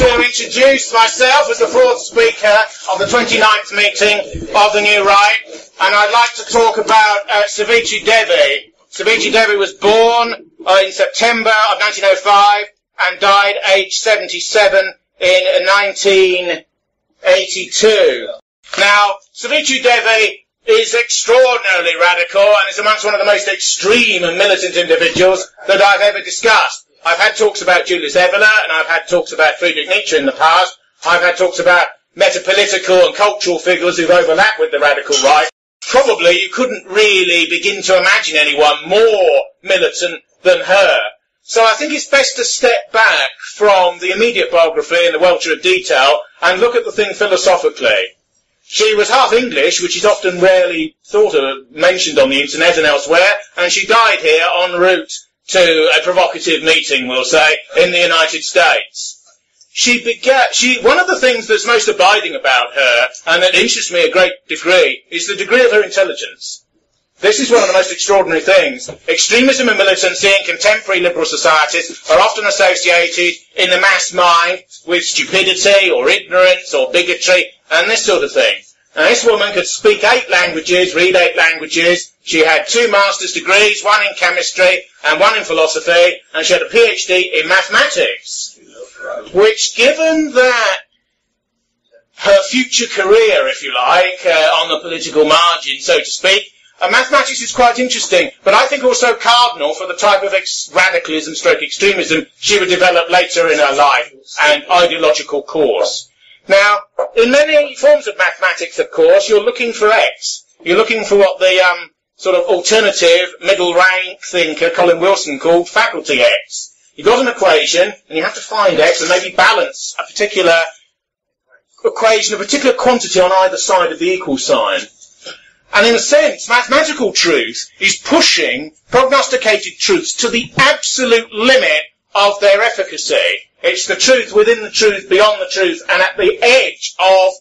to introduce myself as the fourth speaker of the 29th meeting of the New Right, and I'd like to talk about uh, Devi. Savitri Devi was born uh, in September of 1905 and died aged 77 in 1982. Now, Savitri Devi is extraordinarily radical and is amongst one of the most extreme and militant individuals that I've ever discussed. I've had talks about Julius Evola and I've had talks about Friedrich Nietzsche in the past. I've had talks about metapolitical and cultural figures who've overlapped with the radical right. Probably you couldn't really begin to imagine anyone more militant than her. So I think it's best to step back from the immediate biography and the welter of detail and look at the thing philosophically. She was half English, which is often rarely thought of, mentioned on the internet and elsewhere, and she died here en route to a provocative meeting, we'll say, in the United States. She began, she, one of the things that's most abiding about her, and that interests me a great degree, is the degree of her intelligence. This is one of the most extraordinary things. Extremism and militancy in contemporary liberal societies are often associated in the mass mind with stupidity or ignorance or bigotry and this sort of thing. Now, this woman could speak eight languages, read eight languages. She had two master's degrees, one in chemistry and one in philosophy, and she had a PhD in mathematics. Which, given that her future career, if you like, uh, on the political margin, so to speak, uh, mathematics is quite interesting, but I think also cardinal for the type of ex- radicalism stroke extremism she would develop later in her life and ideological course. Now, in many forms of mathematics, of course, you're looking for x. You're looking for what the um, sort of alternative middle rank thinker Colin Wilson called faculty x. You've got an equation, and you have to find x and maybe balance a particular equation, a particular quantity on either side of the equal sign. And in a sense, mathematical truth is pushing prognosticated truths to the absolute limit of their efficacy. It's the truth within the truth, beyond the truth, and at the edge of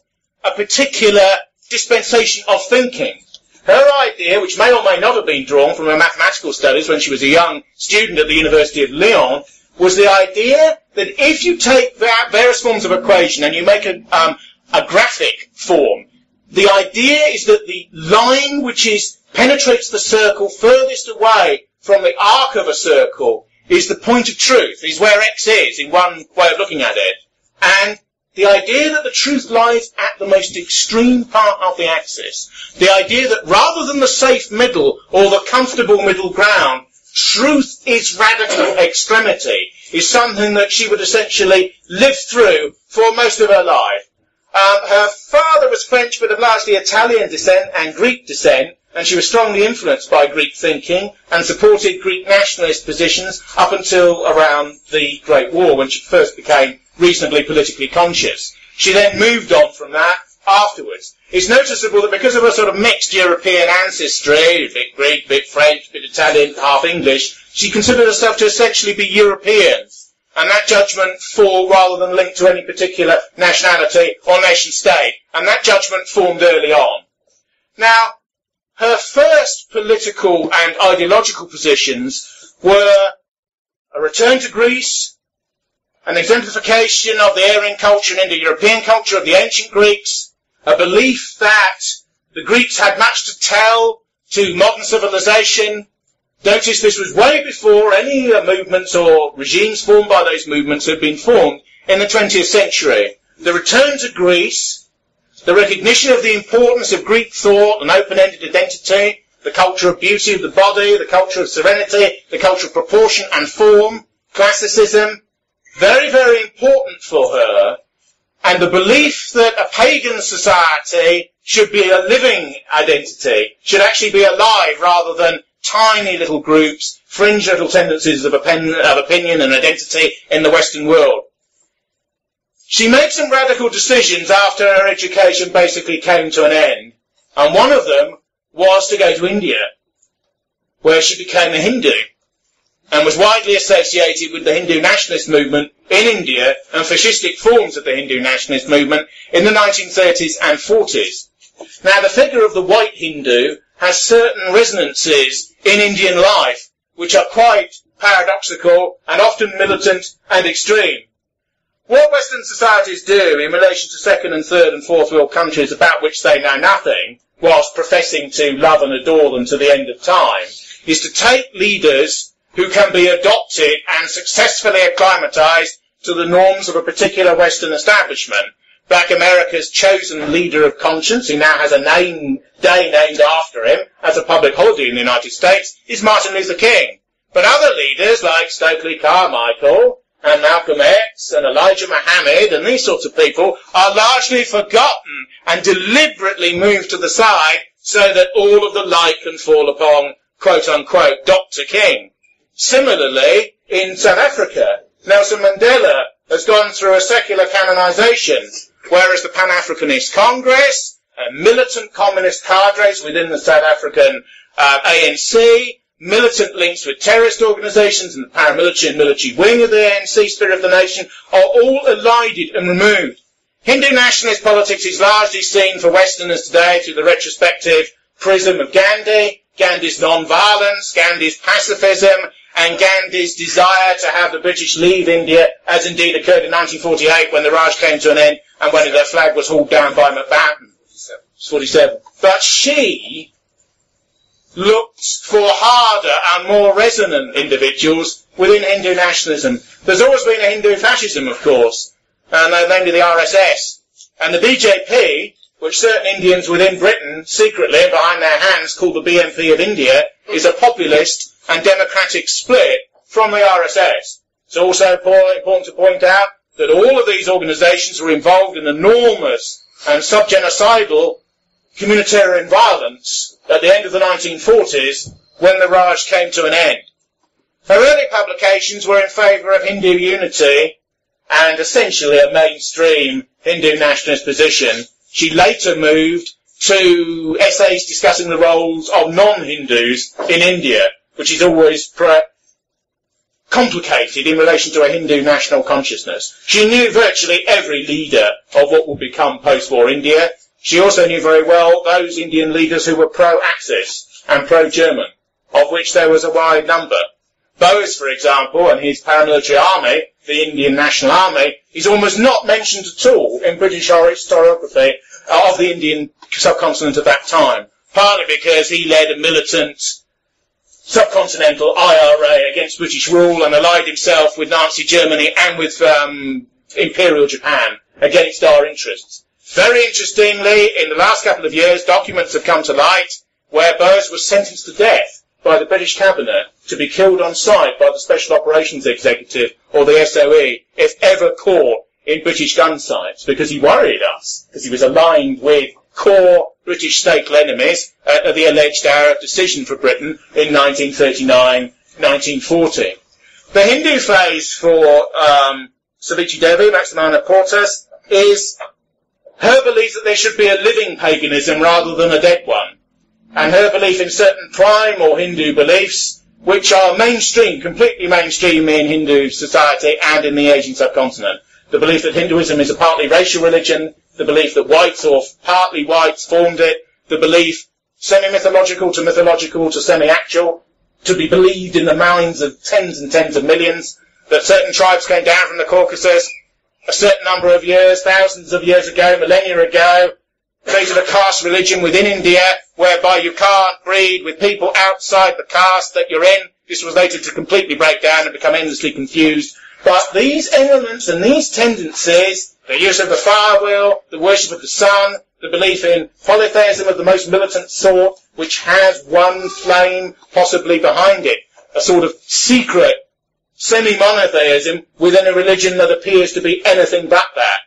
a particular dispensation of thinking. Her idea, which may or may not have been drawn from her mathematical studies when she was a young student at the University of Lyon, was the idea that if you take various forms of equation and you make a, um, a graphic form, the idea is that the line which is penetrates the circle furthest away from the arc of a circle is the point of truth, is where X is in one way of looking at it. And the idea that the truth lies at the most extreme part of the axis, the idea that rather than the safe middle or the comfortable middle ground, truth is radical extremity, is something that she would essentially live through for most of her life. Um, her father was French but of largely Italian descent and Greek descent, and she was strongly influenced by Greek thinking and supported Greek nationalist positions up until around the Great War when she first became reasonably politically conscious. She then moved on from that afterwards. It's noticeable that because of her sort of mixed European ancestry, a bit Greek, a bit French, a bit Italian, half English, she considered herself to essentially be European. And that judgment fall rather than linked to any particular nationality or nation state. And that judgment formed early on. Now, her first political and ideological positions were a return to Greece, an exemplification of the Aryan culture and Indo-European culture of the ancient Greeks, a belief that the Greeks had much to tell to modern civilization. Notice this was way before any uh, movements or regimes formed by those movements had been formed in the 20th century. The return to Greece the recognition of the importance of Greek thought and open-ended identity, the culture of beauty of the body, the culture of serenity, the culture of proportion and form, classicism, very, very important for her, and the belief that a pagan society should be a living identity, should actually be alive rather than tiny little groups, fringe little tendencies of, opinion and identity in the Western world. She made some radical decisions after her education basically came to an end, and one of them was to go to India, where she became a Hindu, and was widely associated with the Hindu nationalist movement in India and fascistic forms of the Hindu nationalist movement in the 1930s and 40s. Now, the figure of the white Hindu has certain resonances in Indian life, which are quite paradoxical and often militant and extreme. What Western societies do in relation to second and third and fourth world countries about which they know nothing, whilst professing to love and adore them to the end of time, is to take leaders who can be adopted and successfully acclimatized to the norms of a particular Western establishment. Black America's chosen leader of conscience, who now has a name, day named after him as a public holiday in the United States, is Martin Luther King. But other leaders like Stokely Carmichael and Malcolm X and Elijah Muhammad and these sorts of people are largely forgotten and deliberately moved to the side so that all of the light can fall upon quote unquote Dr. King. Similarly, in South Africa, Nelson Mandela has gone through a secular canonization, whereas the Pan-Africanist Congress, uh, militant communist cadres within the South African uh, ANC, militant links with terrorist organisations and the paramilitary and military wing of the ANC, Spear of the Nation, are all elided and removed. Hindu nationalist politics is largely seen for Westerners today through the retrospective prism of Gandhi, Gandhi's non-violence, Gandhi's pacifism, and Gandhi's desire to have the British leave India, as indeed occurred in 1948 when the Raj came to an end and when their flag was hauled down by Mountbatten. 47. But she looked for harder and more resonant individuals within Hindu nationalism. There's always been a Hindu fascism, of course, and uh, namely the RSS. And the BJP, which certain Indians within Britain secretly and behind their hands call the BNP of India, is a populist and democratic split from the RSS. It's also important to point out that all of these organisations were involved in enormous and subgenocidal communitarian violence at the end of the 1940s when the Raj came to an end. Her early publications were in favour of Hindu unity and essentially a mainstream Hindu nationalist position. She later moved to essays discussing the roles of non-Hindus in India, which is always pre- complicated in relation to a Hindu national consciousness. She knew virtually every leader of what would become post-war India, she also knew very well those Indian leaders who were pro-Axis and pro-German, of which there was a wide number. Bose, for example, and his paramilitary army, the Indian National Army, is almost not mentioned at all in British historiography of the Indian subcontinent at that time, partly because he led a militant subcontinental IRA against British rule and allied himself with Nazi Germany and with um, Imperial Japan against our interests. Very interestingly, in the last couple of years, documents have come to light where Bose was sentenced to death by the British Cabinet to be killed on sight by the Special Operations Executive or the SOE if ever caught in British gun sites because he worried us because he was aligned with core British state enemies at the alleged hour of decision for Britain in 1939-1940. The Hindu phase for um, Savitri Devi, Maximiani Portas, is her belief that there should be a living paganism rather than a dead one, and her belief in certain prime or Hindu beliefs, which are mainstream, completely mainstream in Hindu society and in the Asian subcontinent. The belief that Hinduism is a partly racial religion, the belief that whites or partly whites formed it, the belief semi-mythological to mythological to semi-actual, to be believed in the minds of tens and tens of millions, that certain tribes came down from the Caucasus, a certain number of years, thousands of years ago, millennia ago, created a caste religion within India whereby you can't breed with people outside the caste that you're in. This was later to completely break down and become endlessly confused. But these elements and these tendencies, the use of the fire wheel, the worship of the sun, the belief in polytheism of the most militant sort, which has one flame possibly behind it, a sort of secret semi-monotheism within a religion that appears to be anything but that.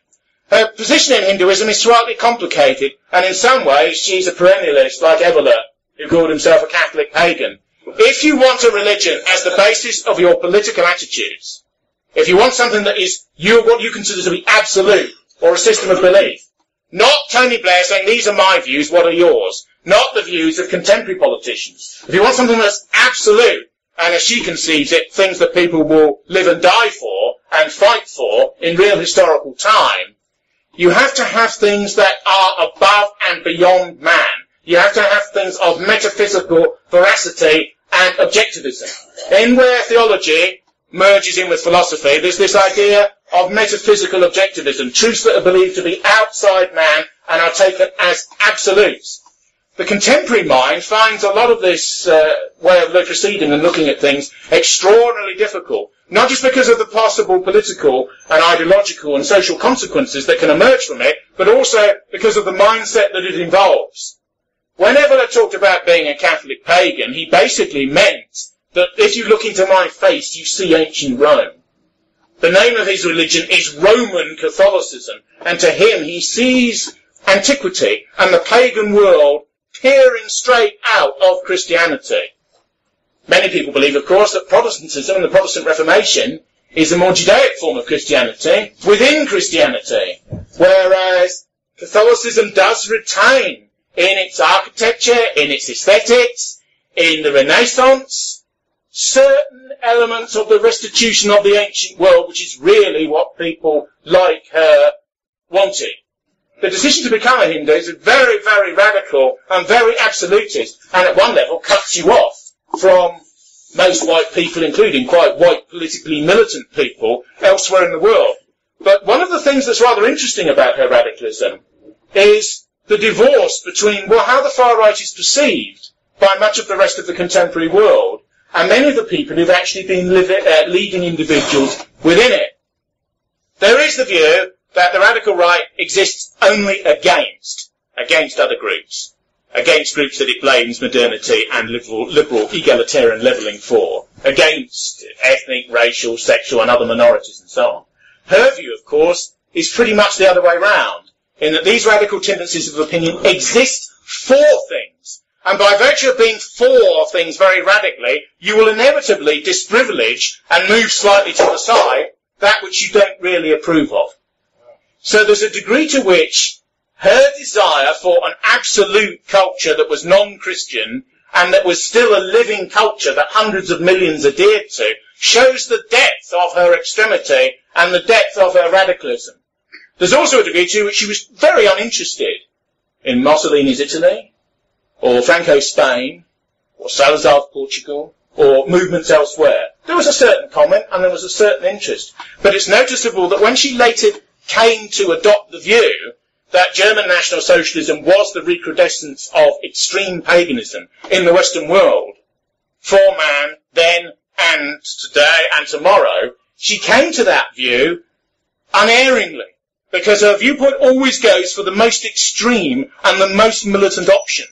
Her position in Hinduism is slightly complicated, and in some ways she's a perennialist like Evola, who called himself a Catholic pagan. If you want a religion as the basis of your political attitudes, if you want something that is you, what you consider to be absolute, or a system of belief, not Tony Blair saying, these are my views, what are yours? Not the views of contemporary politicians. If you want something that's absolute, and as she conceives it, things that people will live and die for and fight for in real historical time, you have to have things that are above and beyond man. You have to have things of metaphysical veracity and objectivism. In where theology merges in with philosophy, there's this idea of metaphysical objectivism, truths that are believed to be outside man and are taken as absolutes. The contemporary mind finds a lot of this uh, way of proceeding and looking at things extraordinarily difficult, not just because of the possible political and ideological and social consequences that can emerge from it, but also because of the mindset that it involves. When Evola talked about being a Catholic pagan, he basically meant that if you look into my face, you see ancient Rome. The name of his religion is Roman Catholicism, and to him he sees antiquity and the pagan world peering straight out of Christianity. Many people believe, of course, that Protestantism and the Protestant Reformation is a more Judaic form of Christianity within Christianity, whereas Catholicism does retain in its architecture, in its aesthetics, in the Renaissance, certain elements of the restitution of the ancient world, which is really what people like her wanted. The decision to become a Hindu is very, very radical and very absolutist, and at one level cuts you off from most white people, including quite white politically militant people elsewhere in the world. But one of the things that's rather interesting about her radicalism is the divorce between well, how the far right is perceived by much of the rest of the contemporary world and many of the people who've actually been uh, leading individuals within it. There is the view that the radical right exists only against, against other groups, against groups that it blames modernity and liberal, liberal egalitarian levelling for, against ethnic, racial, sexual and other minorities and so on. Her view, of course, is pretty much the other way round, in that these radical tendencies of opinion exist for things and by virtue of being for things very radically, you will inevitably disprivilege and move slightly to the side that which you don't really approve of. So there's a degree to which her desire for an absolute culture that was non-Christian and that was still a living culture that hundreds of millions adhered to shows the depth of her extremity and the depth of her radicalism. There's also a degree to which she was very uninterested in Mussolini's Italy, or Franco's Spain, or Salazar's Portugal, or movements elsewhere. There was a certain comment and there was a certain interest. But it's noticeable that when she later came to adopt the view that German National Socialism was the recrudescence of extreme paganism in the Western world, for man then and today and tomorrow, she came to that view unerringly because her viewpoint always goes for the most extreme and the most militant option.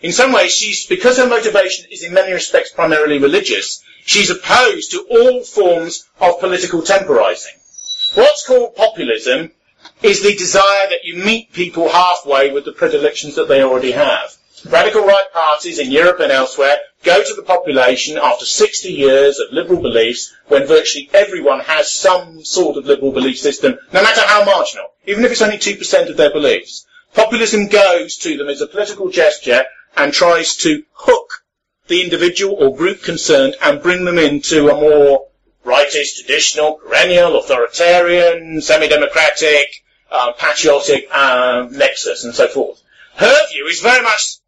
In some ways, she's, because her motivation is in many respects primarily religious, she's opposed to all forms of political temporizing. What's called populism is the desire that you meet people halfway with the predilections that they already have. Radical right parties in Europe and elsewhere go to the population after 60 years of liberal beliefs when virtually everyone has some sort of liberal belief system, no matter how marginal, even if it's only 2% of their beliefs. Populism goes to them as a political gesture and tries to hook the individual or group concerned and bring them into a more rightist, traditional, perennial, authoritarian, semi-democratic, uh, patriotic um, nexus and so forth. Her view is very much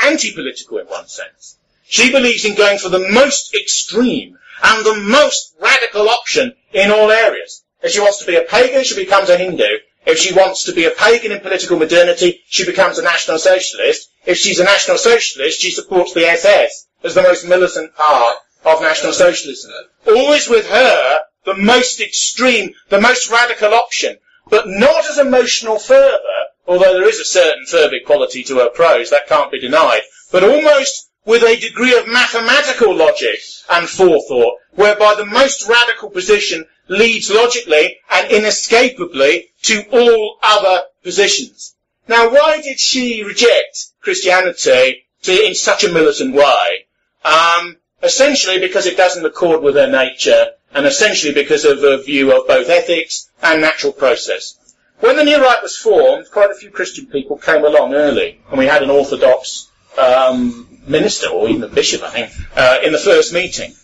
anti-political in one sense. She believes in going for the most extreme and the most radical option in all areas. If she wants to be a pagan, she becomes a Hindu. If she wants to be a pagan in political modernity, she becomes a National Socialist. If she's a National Socialist, she supports the SS as the most militant part of National Socialism. Always with her, the most extreme, the most radical option, but not as emotional fervour, although there is a certain fervid quality to her prose, that can't be denied, but almost with a degree of mathematical logic and forethought, whereby the most radical position leads logically and inescapably to all other positions. Now, why did she reject Christianity to, in such a militant way? Um, essentially because it doesn't accord with their nature, and essentially because of a view of both ethics and natural process. When the New Right was formed, quite a few Christian people came along early, and we had an Orthodox um, minister, or even a bishop, I think, uh, in the first meeting.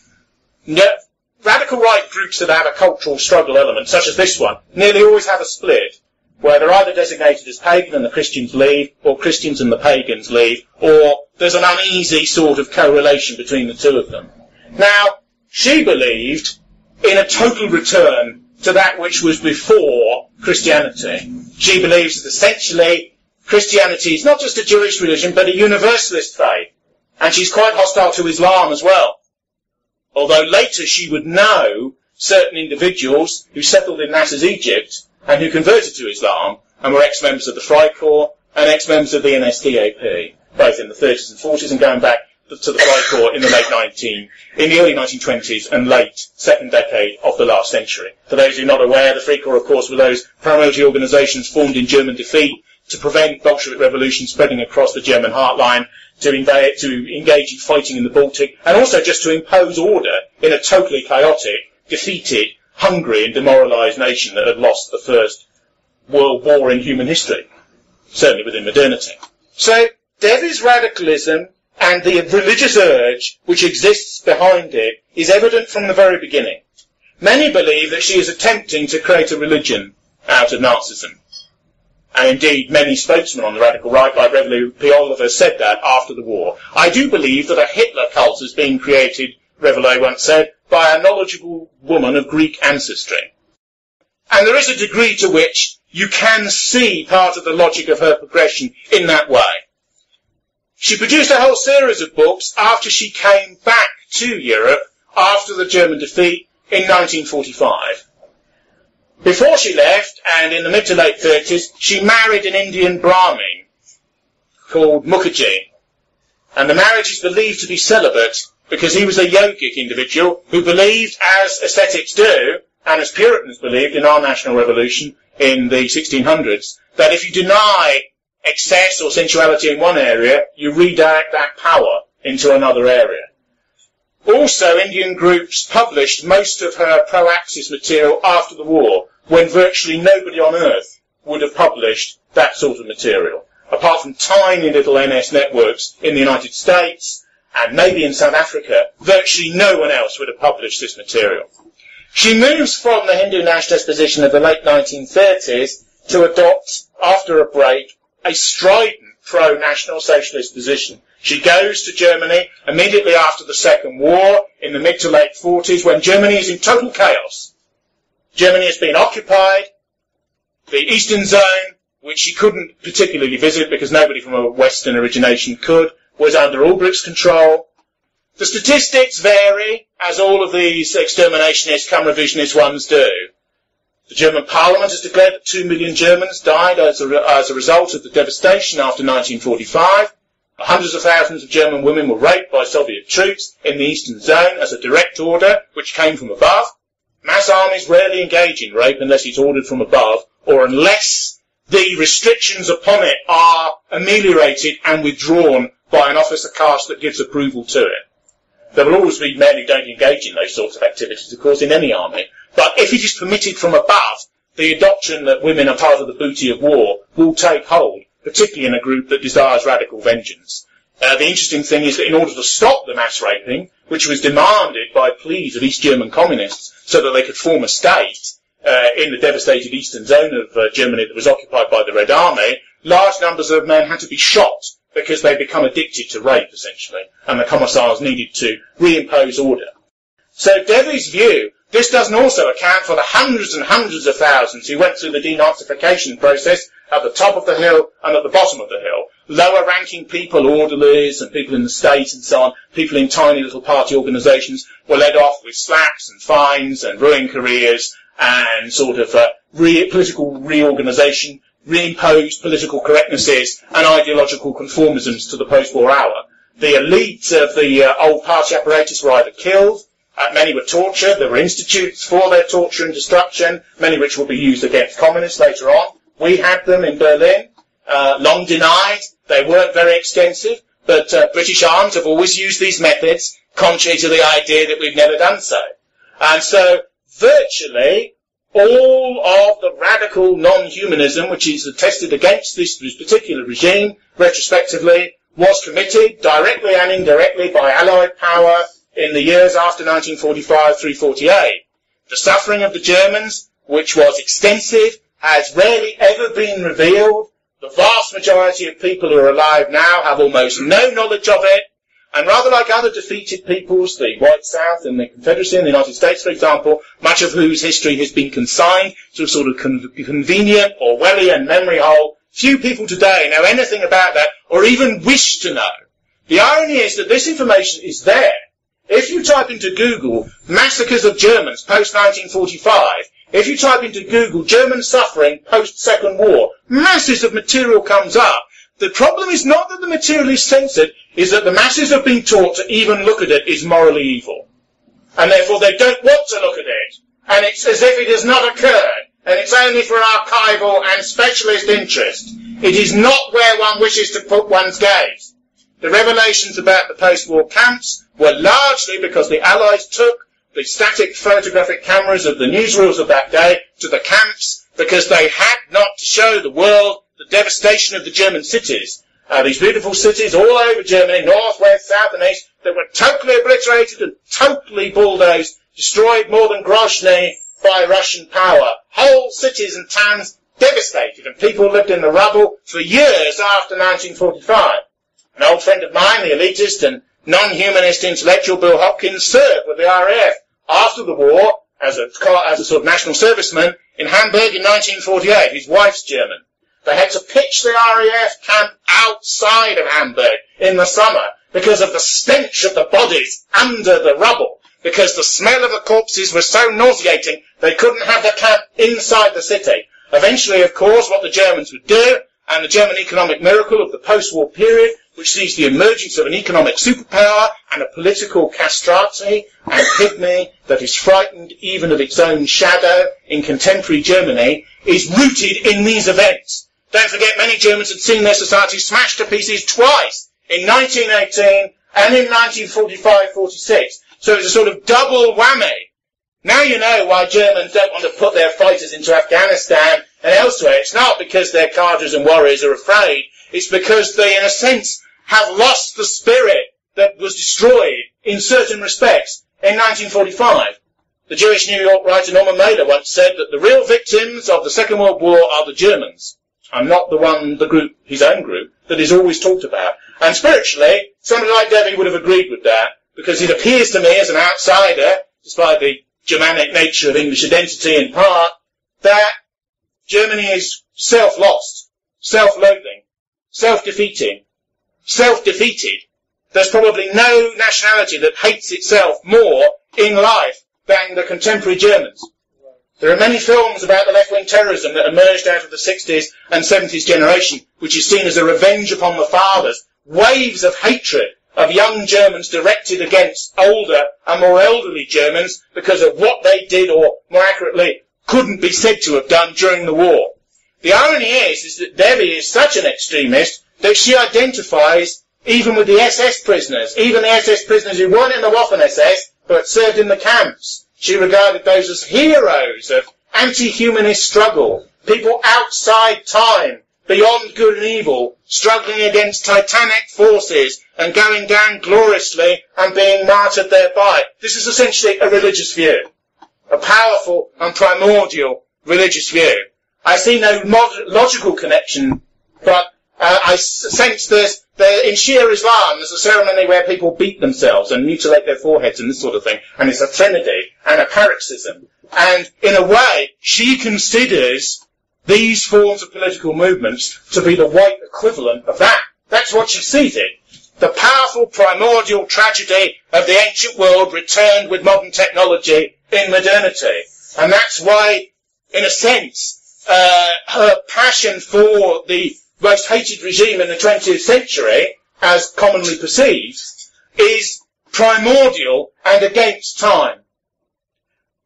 Radical right groups that have a cultural struggle element, such as this one, nearly always have a split, where they're either designated as pagan and the Christians leave, or Christians and the pagans leave, or there's an uneasy sort of correlation between the two of them. Now, she believed in a total return to that which was before Christianity. She believes that essentially Christianity is not just a Jewish religion, but a universalist faith. And she's quite hostile to Islam as well. Although later she would know certain individuals who settled in Nasser's Egypt and who converted to Islam and were ex-members of the Freikorps and ex-members of the NSDAP, both in the 30s and 40s and going back to the Freikorps in the late 19, in the early 1920s and late second decade of the last century. For those who are not aware, the Freikorps, of course, were those paramilitary organisations formed in German defeat to prevent Bolshevik revolution spreading across the German heartline, to, invade, to engage in fighting in the Baltic, and also just to impose order in a totally chaotic, defeated, hungry and demoralised nation that had lost the first world war in human history, certainly within modernity. So, Devi's radicalism and the religious urge which exists behind it is evident from the very beginning. Many believe that she is attempting to create a religion out of Nazism. And indeed, many spokesmen on the radical right, like Revilo P. Oliver, said that after the war. I do believe that a Hitler cult has been created, Revilo once said, by a knowledgeable woman of Greek ancestry. And there is a degree to which you can see part of the logic of her progression in that way. She produced a whole series of books after she came back to Europe after the German defeat in 1945. Before she left, and in the mid to late 30s, she married an Indian Brahmin called Mukherjee. And the marriage is believed to be celibate because he was a yogic individual who believed, as ascetics do, and as Puritans believed in our national revolution in the 1600s, that if you deny excess or sensuality in one area, you redirect that power into another area. Also, Indian groups published most of her pro-Axis material after the war, when virtually nobody on earth would have published that sort of material. Apart from tiny little NS networks in the United States and maybe in South Africa, virtually no one else would have published this material. She moves from the Hindu nationalist position of the late 1930s to adopt, after a break, a strident pro-national socialist position. She goes to Germany immediately after the Second War in the mid to late 40s when Germany is in total chaos. Germany has been occupied. The Eastern Zone, which she couldn't particularly visit because nobody from a Western origination could, was under Ulbricht's control. The statistics vary, as all of these exterminationist, camera revisionist ones do. The German parliament has declared that two million Germans died as a, as a result of the devastation after 1945. Hundreds of thousands of German women were raped by Soviet troops in the eastern zone as a direct order which came from above. Mass armies rarely engage in rape unless it's ordered from above or unless the restrictions upon it are ameliorated and withdrawn by an officer caste that gives approval to it. There will always be men who don't engage in those sorts of activities, of course, in any army. But if it is permitted from above, the adoption that women are part of the booty of war will take hold, particularly in a group that desires radical vengeance. Uh, the interesting thing is that in order to stop the mass raping, which was demanded by pleas of East German communists so that they could form a state uh, in the devastated eastern zone of uh, Germany that was occupied by the Red Army, large numbers of men had to be shot because they become addicted to rape, essentially, and the commissars needed to reimpose order. So Devi's view this doesn't also account for the hundreds and hundreds of thousands who went through the denazification process at the top of the hill and at the bottom of the hill. Lower ranking people, orderlies and people in the state and so on, people in tiny little party organisations were led off with slaps and fines and ruined careers and sort of uh, re- political reorganisation, reimposed political correctnesses and ideological conformisms to the post-war hour. The elite of the uh, old party apparatus were either killed uh, many were tortured. There were institutes for their torture and destruction, many which will be used against communists later on. We had them in Berlin, uh, long denied. They weren't very extensive, but uh, British arms have always used these methods, contrary to the idea that we've never done so. And so, virtually, all of the radical non-humanism which is attested against this particular regime, retrospectively, was committed directly and indirectly by Allied power in the years after 1945 through 48. The suffering of the Germans, which was extensive, has rarely ever been revealed. The vast majority of people who are alive now have almost no knowledge of it, And rather like other defeated peoples, the White South and the Confederacy and the United States, for example, much of whose history has been consigned to a sort of con- convenient Orwellian memory hole, few people today know anything about that or even wish to know. The irony is that this information is there. If you type into Google massacres of Germans post 1945, if you type into Google German suffering post Second War, masses of material comes up. The problem is not that the material is censored, is that the masses have been taught to even look at it is morally evil. And therefore they don't want to look at it. And it's as if it has not occurred. And it's only for archival and specialist interest. It is not where one wishes to put one's gaze. The revelations about the post-war camps were largely because the Allies took the static photographic cameras of the newsreels of that day to the camps because they had not to show the world the devastation of the German cities. Uh, these beautiful cities all over Germany, north, west, south and east, that were totally obliterated and totally bulldozed, destroyed more than Grozny by Russian power. Whole cities and towns devastated and people lived in the rubble for years after 1945. An old friend of mine, the elitist and non-humanist intellectual Bill Hopkins, served with the RAF after the war as a, as a sort of national serviceman in Hamburg in 1948. His wife's German. They had to pitch the RAF camp outside of Hamburg in the summer because of the stench of the bodies under the rubble. Because the smell of the corpses was so nauseating, they couldn't have the camp inside the city. Eventually, of course, what the Germans would do, and the German economic miracle of the post-war period, which sees the emergence of an economic superpower and a political castrati and pygmy that is frightened even of its own shadow in contemporary Germany, is rooted in these events. Don't forget many Germans had seen their society smashed to pieces twice, in 1918 and in 1945-46. So it's a sort of double whammy. Now you know why Germans don't want to put their fighters into Afghanistan and elsewhere. It's not because their cadres and warriors are afraid. It's because they, in a sense, have lost the spirit that was destroyed in certain respects in 1945. The Jewish New York writer Norman Mailer once said that the real victims of the Second World War are the Germans, and not the one, the group, his own group, that is always talked about. And spiritually, somebody like Devi would have agreed with that, because it appears to me as an outsider, despite the Germanic nature of English identity in part, that Germany is self-lost, self-loathing, self-defeating, self-defeated. There's probably no nationality that hates itself more in life than the contemporary Germans. There are many films about the left-wing terrorism that emerged out of the 60s and 70s generation, which is seen as a revenge upon the fathers. Waves of hatred of young Germans directed against older and more elderly Germans because of what they did, or more accurately, couldn't be said to have done during the war. The irony is, is that Devi is such an extremist that she identifies even with the SS prisoners, even the SS prisoners who weren't in the Waffen-SS, but served in the camps. She regarded those as heroes of anti-humanist struggle, people outside time, beyond good and evil, struggling against titanic forces and going down gloriously and being martyred thereby. This is essentially a religious view, a powerful and primordial religious view. I see no mod- logical connection, but uh, I sense there, in Shia Islam, there's a ceremony where people beat themselves and mutilate their foreheads and this sort of thing, and it's a threnody and a paroxysm. And in a way, she considers these forms of political movements to be the white equivalent of that. That's what she sees it. The powerful primordial tragedy of the ancient world returned with modern technology in modernity. And that's why, in a sense, uh, her passion for the most hated regime in the 20th century, as commonly perceived, is primordial and against time.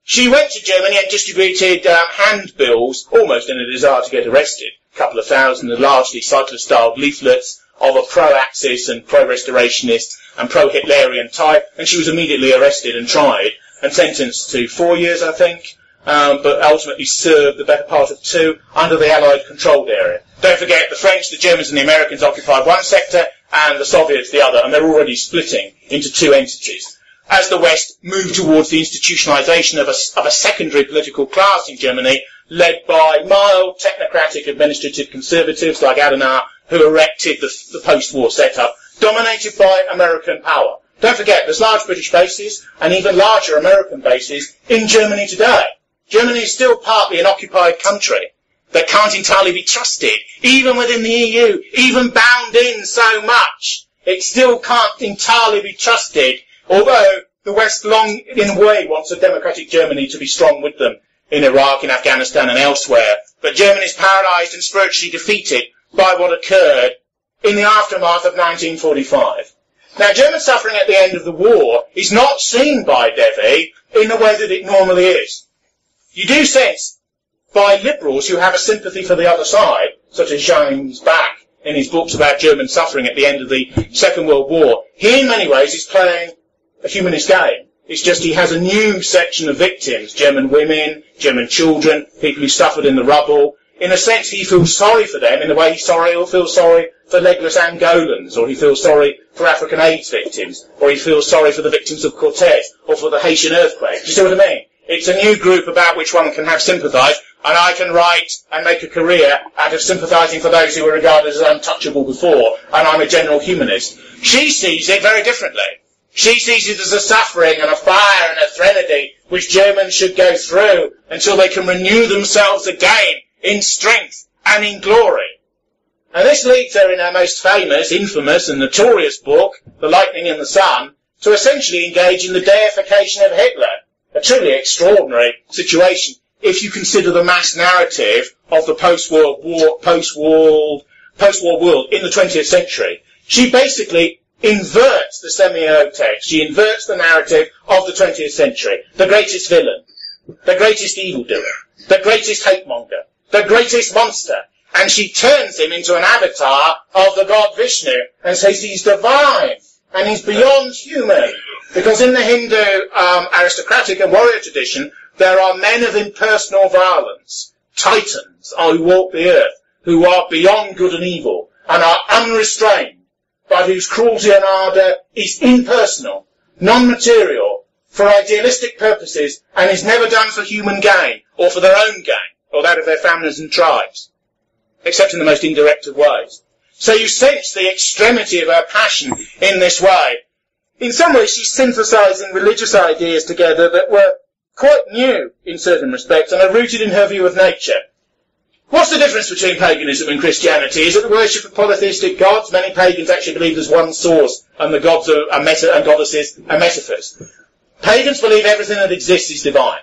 She went to Germany and distributed um, handbills, almost in a desire to get arrested. A couple of thousand largely cyclostyled leaflets of a pro-Axis and pro-restorationist and pro-Hitlerian type, and she was immediately arrested and tried and sentenced to four years, I think, um, but ultimately served the better part of two under the Allied controlled area. Don't forget, the French, the Germans and the Americans occupied one sector and the Soviets the other, and they're already splitting into two entities. As the West moved towards the institutionalization of a, of a secondary political class in Germany, led by mild, technocratic, administrative conservatives like Adenauer, who erected the, the post-war setup dominated by American power. Don't forget, there's large British bases and even larger American bases in Germany today. Germany is still partly an occupied country that can't entirely be trusted, even within the EU, even bound in so much. It still can't entirely be trusted, although the West long, in a way, wants a democratic Germany to be strong with them in Iraq, in Afghanistan and elsewhere. But Germany is paralysed and spiritually defeated by what occurred in the aftermath of 1945. Now, German suffering at the end of the war is not seen by Devi in the way that it normally is. You do sense by liberals who have a sympathy for the other side, such as James Bacque in his books about German suffering at the end of the Second World War, he in many ways is playing a humanist game. It's just he has a new section of victims, German women, German children, people who suffered in the rubble. In a sense, he feels sorry for them in the way he's sorry or feels sorry for legless Angolans, or he feels sorry for African AIDS victims, or he feels sorry for the victims of Cortez, or for the Haitian earthquake. Do you see what I mean? It's a new group about which one can have sympathise, and I can write and make a career out of sympathising for those who were regarded as untouchable before, and I'm a general humanist. She sees it very differently. She sees it as a suffering and a fire and a threnody which Germans should go through until they can renew themselves again in strength and in glory. And this leads her in her most famous, infamous and notorious book, The Lightning and the Sun, to essentially engage in the deification of Hitler. A truly extraordinary situation if you consider the mass narrative of the post-world war, post-world, post-war world in the 20th century. She basically inverts the semiotext. She inverts the narrative of the 20th century. The greatest villain, the greatest evildoer, the greatest hate monger, the greatest monster, and she turns him into an avatar of the god Vishnu and says he's divine and he's beyond human. Because in the Hindu um, aristocratic and warrior tradition, there are men of impersonal violence, titans who walk the earth, who are beyond good and evil, and are unrestrained, but whose cruelty and ardour is impersonal, non-material, for idealistic purposes, and is never done for human gain, or for their own gain, or that of their families and tribes, except in the most indirect of ways. So you sense the extremity of her passion in this way, in some ways she's synthesizing religious ideas together that were quite new in certain respects and are rooted in her view of nature. What's the difference between paganism and Christianity? Is it the worship of polytheistic gods? Many pagans actually believe there's one source and the gods are, are meta and goddesses are metaphors. Pagans believe everything that exists is divine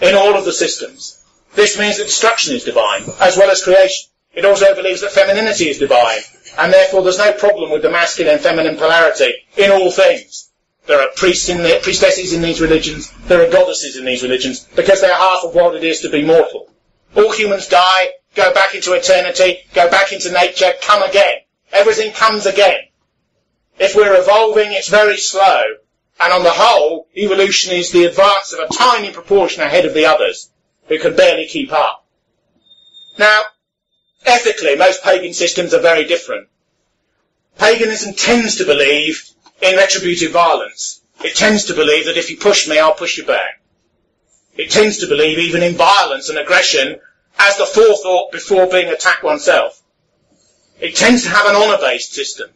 in all of the systems. This means that destruction is divine as well as creation. It also believes that femininity is divine and therefore there's no problem with the masculine and feminine polarity in all things. There are priests in the, priestesses in these religions, there are goddesses in these religions, because they are half of what it is to be mortal. All humans die, go back into eternity, go back into nature, come again. Everything comes again. If we're evolving, it's very slow, and on the whole, evolution is the advance of a tiny proportion ahead of the others, who can barely keep up. Now, Ethically, most pagan systems are very different. Paganism tends to believe in retributive violence. It tends to believe that if you push me, I'll push you back. It tends to believe even in violence and aggression as the forethought before being attacked oneself. It tends to have an honour-based system,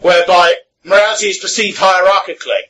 whereby morality is perceived hierarchically.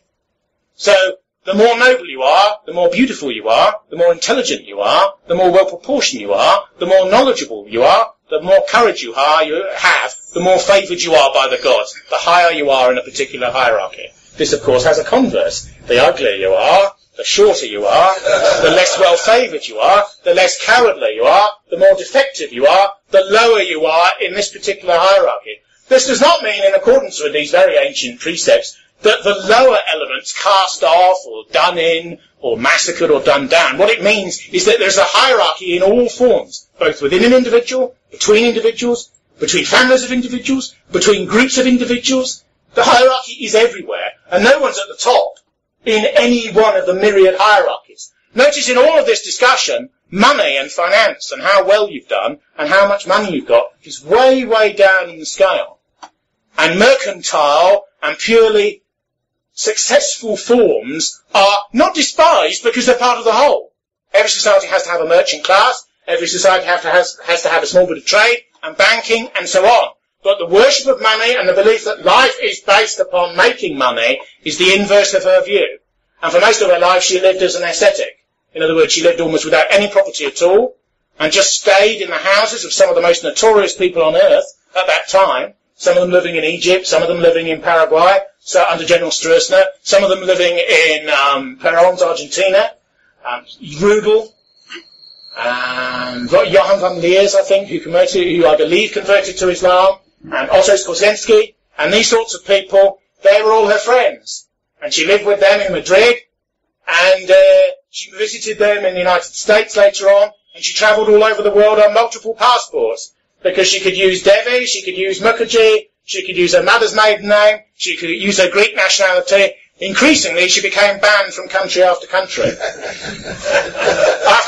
So, the more noble you are, the more beautiful you are, the more intelligent you are, the more well proportioned you are, the more knowledgeable you are, the more courage you have, the more favoured you are by the gods, the higher you are in a particular hierarchy. This, of course, has a converse. The uglier you are, the shorter you are, the less well favoured you are, the less cowardly you are, the more defective you are, the lower you are in this particular hierarchy. This does not mean, in accordance with these very ancient precepts, that the lower elements cast off or done in or massacred or done down. What it means is that there's a hierarchy in all forms, both within an individual, between individuals, between families of individuals, between groups of individuals. The hierarchy is everywhere, and no one's at the top in any one of the myriad hierarchies. Notice in all of this discussion, money and finance and how well you've done and how much money you've got is way, way down in the scale. And mercantile and purely successful forms are not despised because they're part of the whole. Every society has to have a merchant class, every society to has, has to have a small bit of trade and banking and so on. But the worship of money and the belief that life is based upon making money is the inverse of her view. And for most of her life, she lived as an ascetic. In other words, she lived almost without any property at all, and just stayed in the houses of some of the most notorious people on earth at that time. Some of them living in Egypt, some of them living in Paraguay, so under General Stroessner, some of them living in um, Argentina, um, Rudel, and Johann von Leers, I think, who converted, who I believe converted to Islam, and Otto Skorzeny, and these sorts of people, they were all her friends. And she lived with them in Madrid, and uh, she visited them in the United States later on, and she travelled all over the world on multiple passports, because she could use Devi, she could use Mukherjee, she could use her mother's maiden name, she could use her Greek nationality, Increasingly, she became banned from country after country. after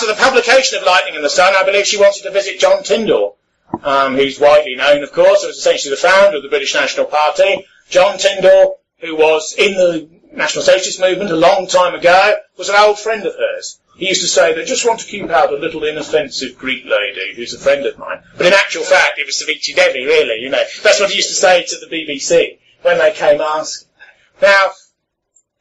the publication of Lightning in the Sun, I believe she wanted to visit John Tyndall, um, who's widely known, of course, as essentially the founder of the British National Party. John Tyndall, who was in the National Socialist movement a long time ago, was an old friend of hers. He used to say, they just want to keep out a little inoffensive Greek lady who's a friend of mine. But in actual fact, it was Savitri Devi, really, you know. That's what he used to say to the BBC when they came asking. Now,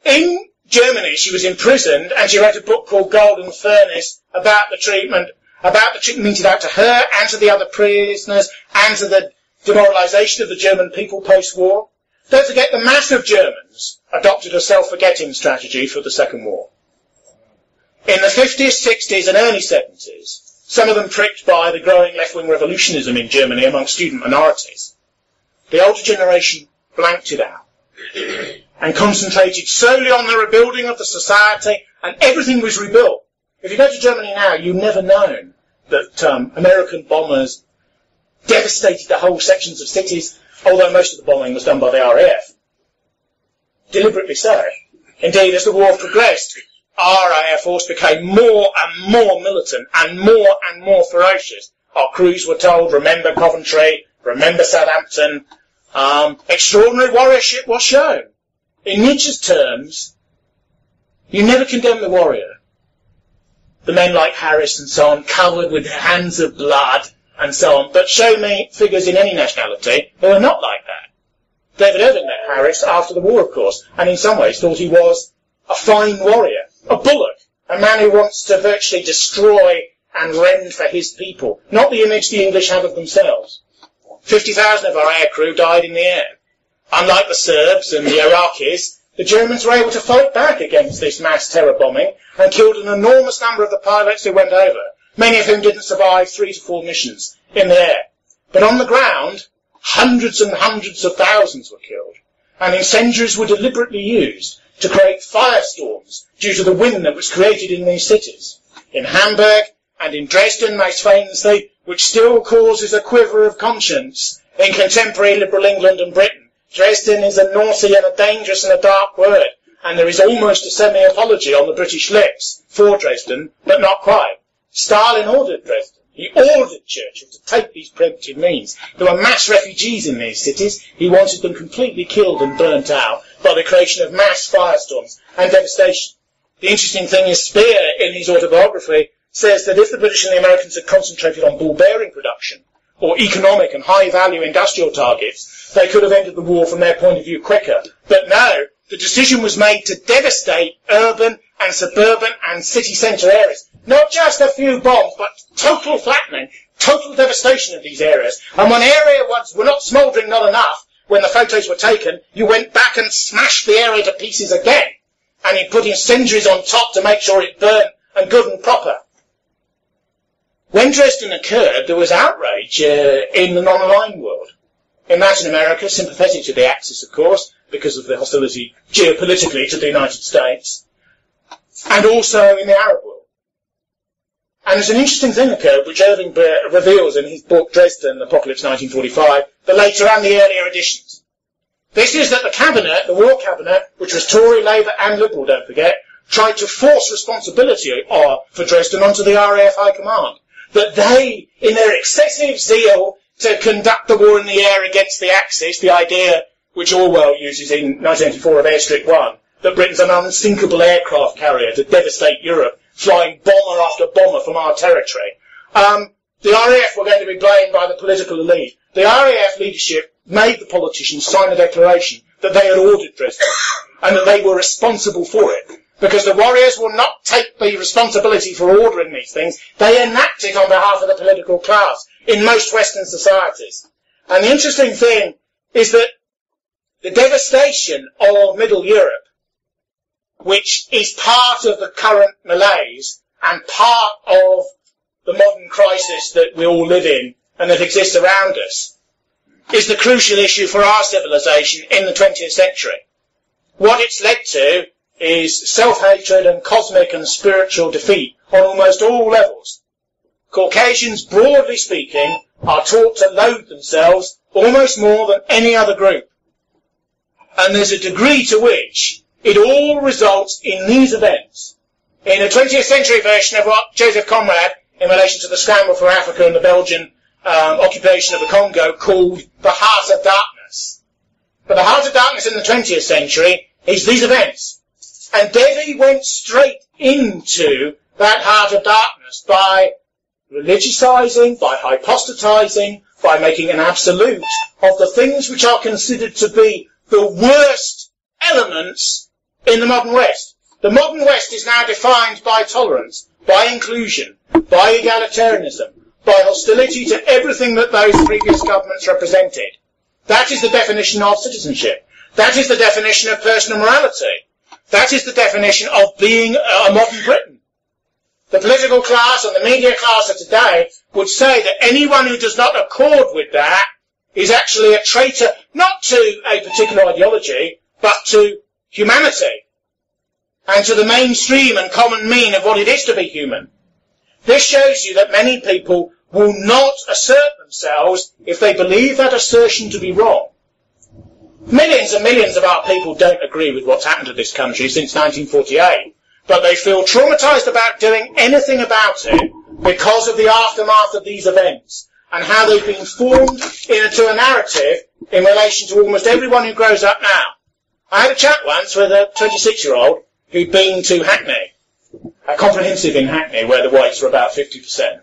in Germany, she was imprisoned and she wrote a book called Golden Furnace about the treatment, about the treatment meted out to her and to the other prisoners and to the demoralization of the German people post-war. Don't forget the mass of Germans adopted a self-forgetting strategy for the Second War. In the 50s, 60s and early 70s, some of them pricked by the growing left-wing revolutionism in Germany among student minorities, the older generation blanked it out and concentrated solely on the rebuilding of the society, and everything was rebuilt. If you go to Germany now, you've never known that um, American bombers devastated the whole sections of cities, although most of the bombing was done by the RAF. Deliberately so. Indeed, as the war progressed, our air force became more and more militant and more and more ferocious. Our crews were told, remember Coventry, remember Southampton. Um, extraordinary warriorship was shown. In Nietzsche's terms, you never condemn the warrior. The men like Harris and so on, covered with hands of blood and so on, but show me figures in any nationality who are not like that. David Irving met Harris after the war, of course, and in some ways thought he was a fine warrior, a bullock, a man who wants to virtually destroy and rend for his people, not the image the English have of themselves. 50,000 of our aircrew died in the air. Unlike the Serbs and the Iraqis, the Germans were able to fight back against this mass terror bombing and killed an enormous number of the pilots who went over, many of whom didn't survive three to four missions in the air. But on the ground, hundreds and hundreds of thousands were killed, and incendiaries were deliberately used to create firestorms due to the wind that was created in these cities. In Hamburg and in Dresden, most famously, which still causes a quiver of conscience in contemporary liberal England and Britain, Dresden is a naughty and a dangerous and a dark word, and there is almost a semi-apology on the British lips for Dresden, but not quite. Stalin ordered Dresden. He ordered Churchill to take these preemptive means. There were mass refugees in these cities. He wanted them completely killed and burnt out by the creation of mass firestorms and devastation. The interesting thing is Speer, in his autobiography, says that if the British and the Americans had concentrated on ball bearing production, or economic and high value industrial targets, they could have ended the war from their point of view quicker. But no, the decision was made to devastate urban and suburban and city centre areas. Not just a few bombs, but total flattening, total devastation of these areas. And when area ones were not smouldering not enough, when the photos were taken, you went back and smashed the area to pieces again. And you put incendiaries on top to make sure it burned and good and proper. When Dresden occurred, there was outrage uh, in the non-aligned world in Latin America, sympathetic to the Axis, of course, because of the hostility geopolitically to the United States, and also in the Arab world. And there's an interesting thing occurred, which Irving reveals in his book Dresden, Apocalypse 1945, the later and the earlier editions. This is that the cabinet, the war cabinet, which was Tory, Labour and Liberal, don't forget, tried to force responsibility uh, for Dresden onto the RAF High Command. That they, in their excessive zeal to conduct the war in the air against the Axis, the idea which Orwell uses in 1984 of Airstrip 1, that Britain's an unsinkable aircraft carrier to devastate Europe, flying bomber after bomber from our territory. Um, the RAF were going to be blamed by the political elite. The RAF leadership made the politicians sign a declaration that they had ordered Dresden and that they were responsible for it. Because the warriors will not take the responsibility for ordering these things. They enact it on behalf of the political class in most Western societies. And the interesting thing is that the devastation of Middle Europe, which is part of the current malaise and part of the modern crisis that we all live in and that exists around us, is the crucial issue for our civilization in the 20th century. What it's led to is self-hatred and cosmic and spiritual defeat on almost all levels. Caucasians, broadly speaking, are taught to loathe themselves almost more than any other group. And there's a degree to which it all results in these events. In a 20th century version of what Joseph Conrad, in relation to the scramble for Africa and the Belgian um, occupation of the Congo, called the heart of darkness. But the heart of darkness in the 20th century is these events. And Devi went straight into that heart of darkness by religiousizing, by hypostatizing, by making an absolute of the things which are considered to be the worst elements in the modern West. The modern West is now defined by tolerance, by inclusion, by egalitarianism, by hostility to everything that those previous governments represented. That is the definition of citizenship. That is the definition of personal morality. That is the definition of being a modern Britain. The political class and the media class of today would say that anyone who does not accord with that is actually a traitor, not to a particular ideology, but to humanity, and to the mainstream and common mean of what it is to be human. This shows you that many people will not assert themselves if they believe that assertion to be wrong. Millions and millions of our people don't agree with what's happened to this country since 1948, but they feel traumatized about doing anything about it because of the aftermath of these events and how they've been formed into a narrative in relation to almost everyone who grows up now. I had a chat once with a 26 year old who'd been to Hackney, a comprehensive in Hackney where the whites were about 50%.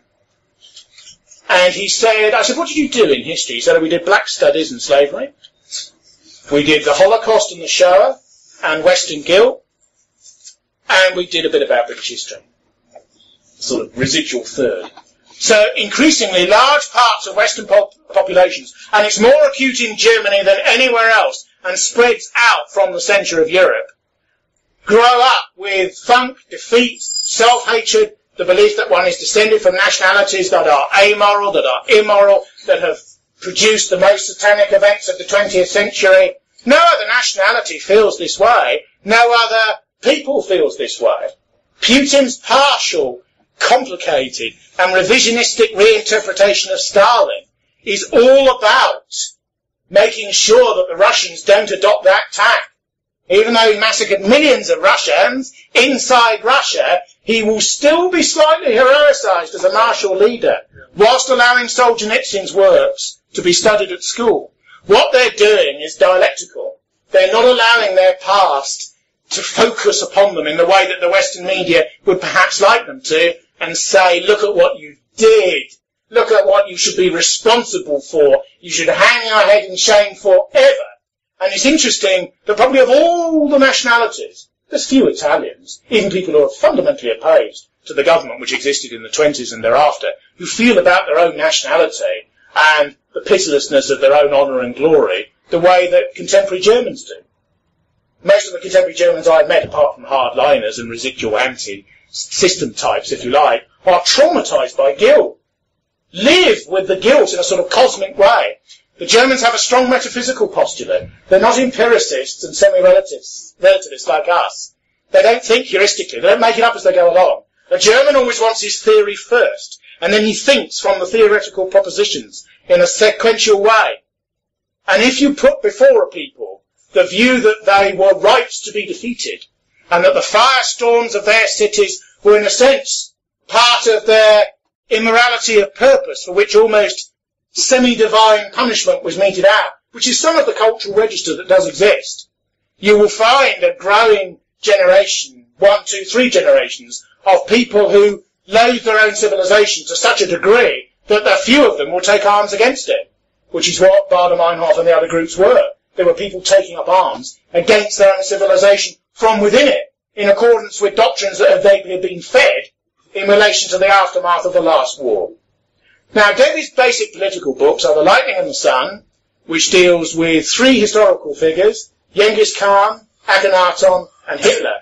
And he said, I said, what did you do in history? He said, we did black studies and slavery. We did the Holocaust and the Shoah and Western guilt, and we did a bit about British history. Sort of residual third. So increasingly large parts of Western pop- populations, and it's more acute in Germany than anywhere else, and spreads out from the centre of Europe, grow up with funk, defeat, self-hatred, the belief that one is descended from nationalities that are amoral, that are immoral, that have produced the most satanic events of the 20th century. No other nationality feels this way. No other people feels this way. Putin's partial, complicated, and revisionistic reinterpretation of Stalin is all about making sure that the Russians don't adopt that tack. Even though he massacred millions of Russians inside Russia, he will still be slightly heroicized as a martial leader, whilst allowing Solzhenitsyn's works to be studied at school. What they're doing is dialectical. They're not allowing their past to focus upon them in the way that the Western media would perhaps like them to and say, look at what you did. Look at what you should be responsible for. You should hang your head in shame forever. And it's interesting that probably of all the nationalities, there's few Italians, even people who are fundamentally opposed to the government which existed in the 20s and thereafter, who feel about their own nationality and the pitilessness of their own honour and glory the way that contemporary Germans do. Most of the contemporary Germans I've met, apart from hardliners and residual anti-system types, if you like, are traumatised by guilt. Live with the guilt in a sort of cosmic way. The Germans have a strong metaphysical postulate. They're not empiricists and semi-relativists relativists like us. They don't think heuristically. They don't make it up as they go along. A German always wants his theory first and then he thinks from the theoretical propositions in a sequential way. And if you put before a people the view that they were right to be defeated, and that the firestorms of their cities were in a sense part of their immorality of purpose for which almost semi-divine punishment was meted out, which is some of the cultural register that does exist, you will find a growing generation, one, two, three generations, of people who loathe their own civilization to such a degree that a few of them will take arms against it, which is what Baader-Meinhof and the other groups were. There were people taking up arms against their own civilization from within it, in accordance with doctrines that they had been fed in relation to the aftermath of the last war. Now, Devi's basic political books are The Lightning and the Sun, which deals with three historical figures, Genghis Khan, Akhenaton, and Hitler.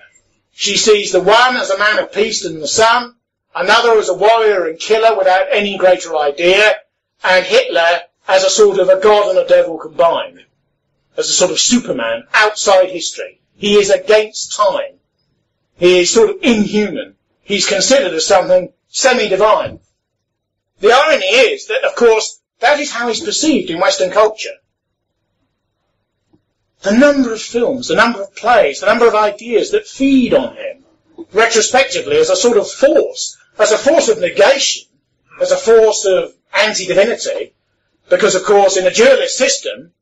She sees the one as a man of peace and the sun, another as a warrior and killer without any greater idea, and Hitler as a sort of a god and a devil combined, as a sort of Superman outside history. He is against time. He is sort of inhuman. He's considered as something semi-divine. The irony is that, of course, that is how he's perceived in Western culture. The number of films, the number of plays, the number of ideas that feed on him, retrospectively as a sort of force, as a force of negation, as a force of anti-divinity, because of course in a dualist system,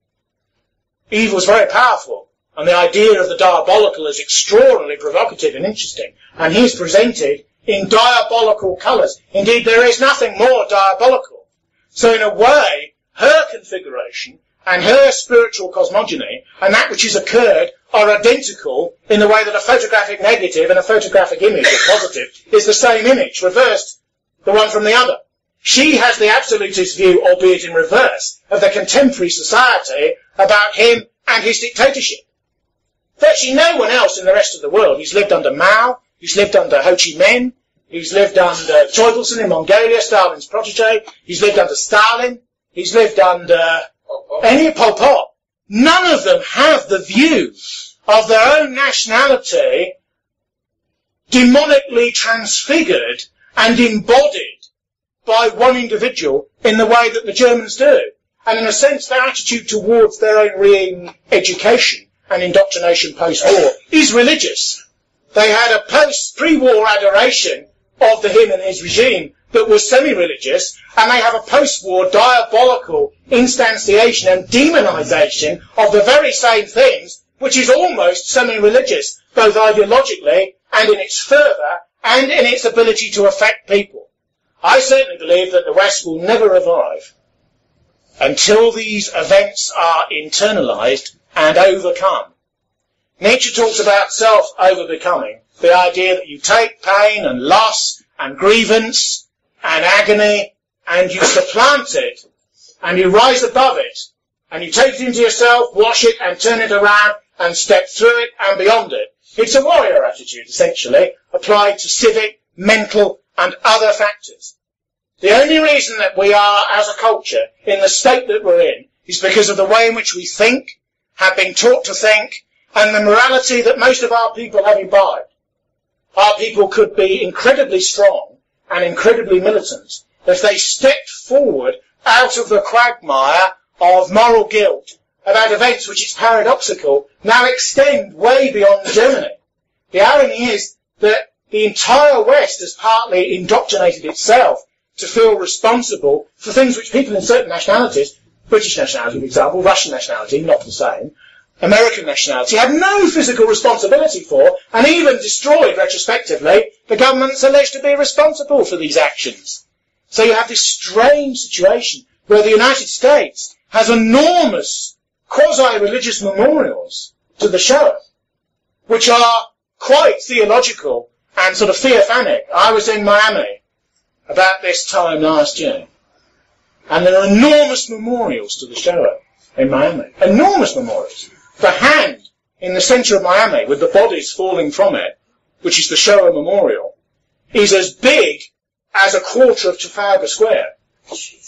evil is very powerful, and the idea of the diabolical is extraordinarily provocative and interesting, and he's presented in diabolical colours. Indeed, there is nothing more diabolical. So in a way, her configuration and her spiritual cosmogony and that which has occurred are identical in the way that a photographic negative and a photographic image, or positive, is the same image, reversed the one from the other. She has the absolutist view, albeit in reverse, of the contemporary society about him and his dictatorship. Virtually no one else in the rest of the world. He's lived under Mao, he's lived under Ho Chi Minh, he's lived under Choibalsan in Mongolia, Stalin's protege, he's lived under Stalin, he's lived under any Pol Pot. None of them have the view of their own nationality demonically transfigured and embodied by one individual in the way that the Germans do. And in a sense, their attitude towards their own re-education and indoctrination post-war is religious. They had a post, pre-war adoration of the him and his regime that was semi-religious, and they have a post-war diabolical instantiation and demonization of the very same things, which is almost semi-religious, both ideologically and in its fervour and in its ability to affect people. I certainly believe that the West will never revive until these events are internalized and overcome. Nietzsche talks about self-overbecoming, the idea that you take pain and loss and grievance and agony, and you supplant it, and you rise above it, and you take it into yourself, wash it, and turn it around, and step through it and beyond it. It's a warrior attitude, essentially, applied to civic, mental, and other factors. The only reason that we are, as a culture, in the state that we're in, is because of the way in which we think, have been taught to think, and the morality that most of our people have imbibed. Our people could be incredibly strong and incredibly militant if they stepped forward out of the quagmire of moral guilt about events which it's paradoxical now extend way beyond Germany. The irony is that the entire West has partly indoctrinated itself to feel responsible for things which people in certain nationalities, British nationality for example, Russian nationality, not the same, American nationality, had no physical responsibility for, and even destroyed retrospectively, the governments alleged to be responsible for these actions. So you have this strange situation where the United States has enormous quasi-religious memorials to the Shoah, which are quite theological and sort of theophanic. I was in Miami about this time last year, and there are enormous memorials to the Shoah in Miami. Enormous memorials the hand in the centre of Miami with the bodies falling from it, which is the Shoah Memorial, is as big as a quarter of Trafalgar Square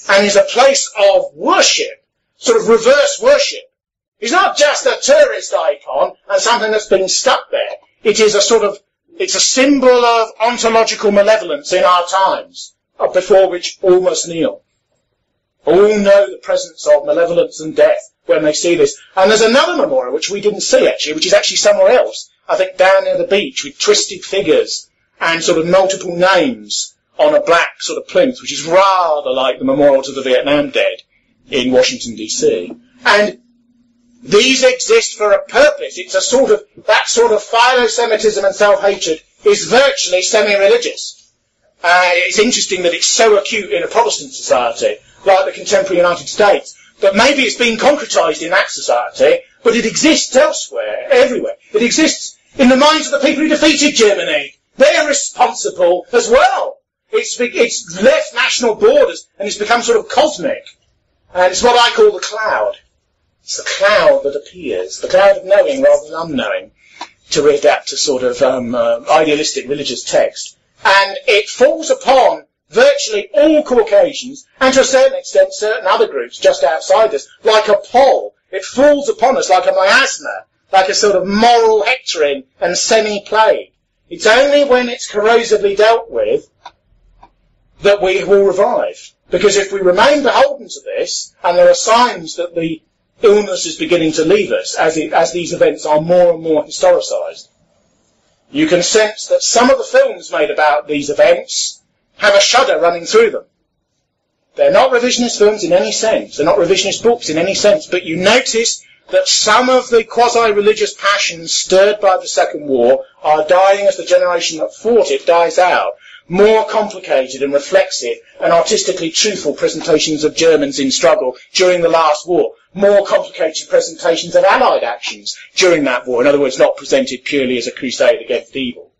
and is a place of worship, sort of reverse worship. It's not just a tourist icon and something that's been stuck there. It is a sort of, it's a symbol of ontological malevolence in our times, before which all must kneel. All know the presence of malevolence and death when they see this. And there's another memorial which we didn't see actually, which is actually somewhere else. I think down near the beach with twisted figures and sort of multiple names on a black sort of plinth, which is rather like the memorial to the Vietnam dead in Washington DC. And these exist for a purpose. It's a sort of, that sort of philo-Semitism and self-hatred is virtually semi-religious. Uh, it's interesting that it's so acute in a Protestant society, like the contemporary United States, But maybe it's been concretised in that society, but it exists elsewhere, everywhere. It exists in the minds of the people who defeated Germany. They're responsible as well. It's, it's left national borders and it's become sort of cosmic. And it's what I call the cloud. It's the cloud that appears, the cloud of knowing rather than unknowing, to readapt a sort of um, uh, idealistic religious text. And it falls upon virtually all Caucasians, and to a certain extent certain other groups just outside us, like a pall. It falls upon us like a miasma, like a sort of moral hectoring and semi-plague. It's only when it's corrosively dealt with that we will revive. Because if we remain beholden to this, and there are signs that the illness is beginning to leave us as, it, as these events are more and more historicised, you can sense that some of the films made about these events have a shudder running through them. They're not revisionist films in any sense. They're not revisionist books in any sense. But you notice that some of the quasi-religious passions stirred by the Second War are dying as the generation that fought it dies out more complicated and reflexive and artistically truthful presentations of Germans in struggle during the last war, more complicated presentations of Allied actions during that war, in other words, not presented purely as a crusade against evil.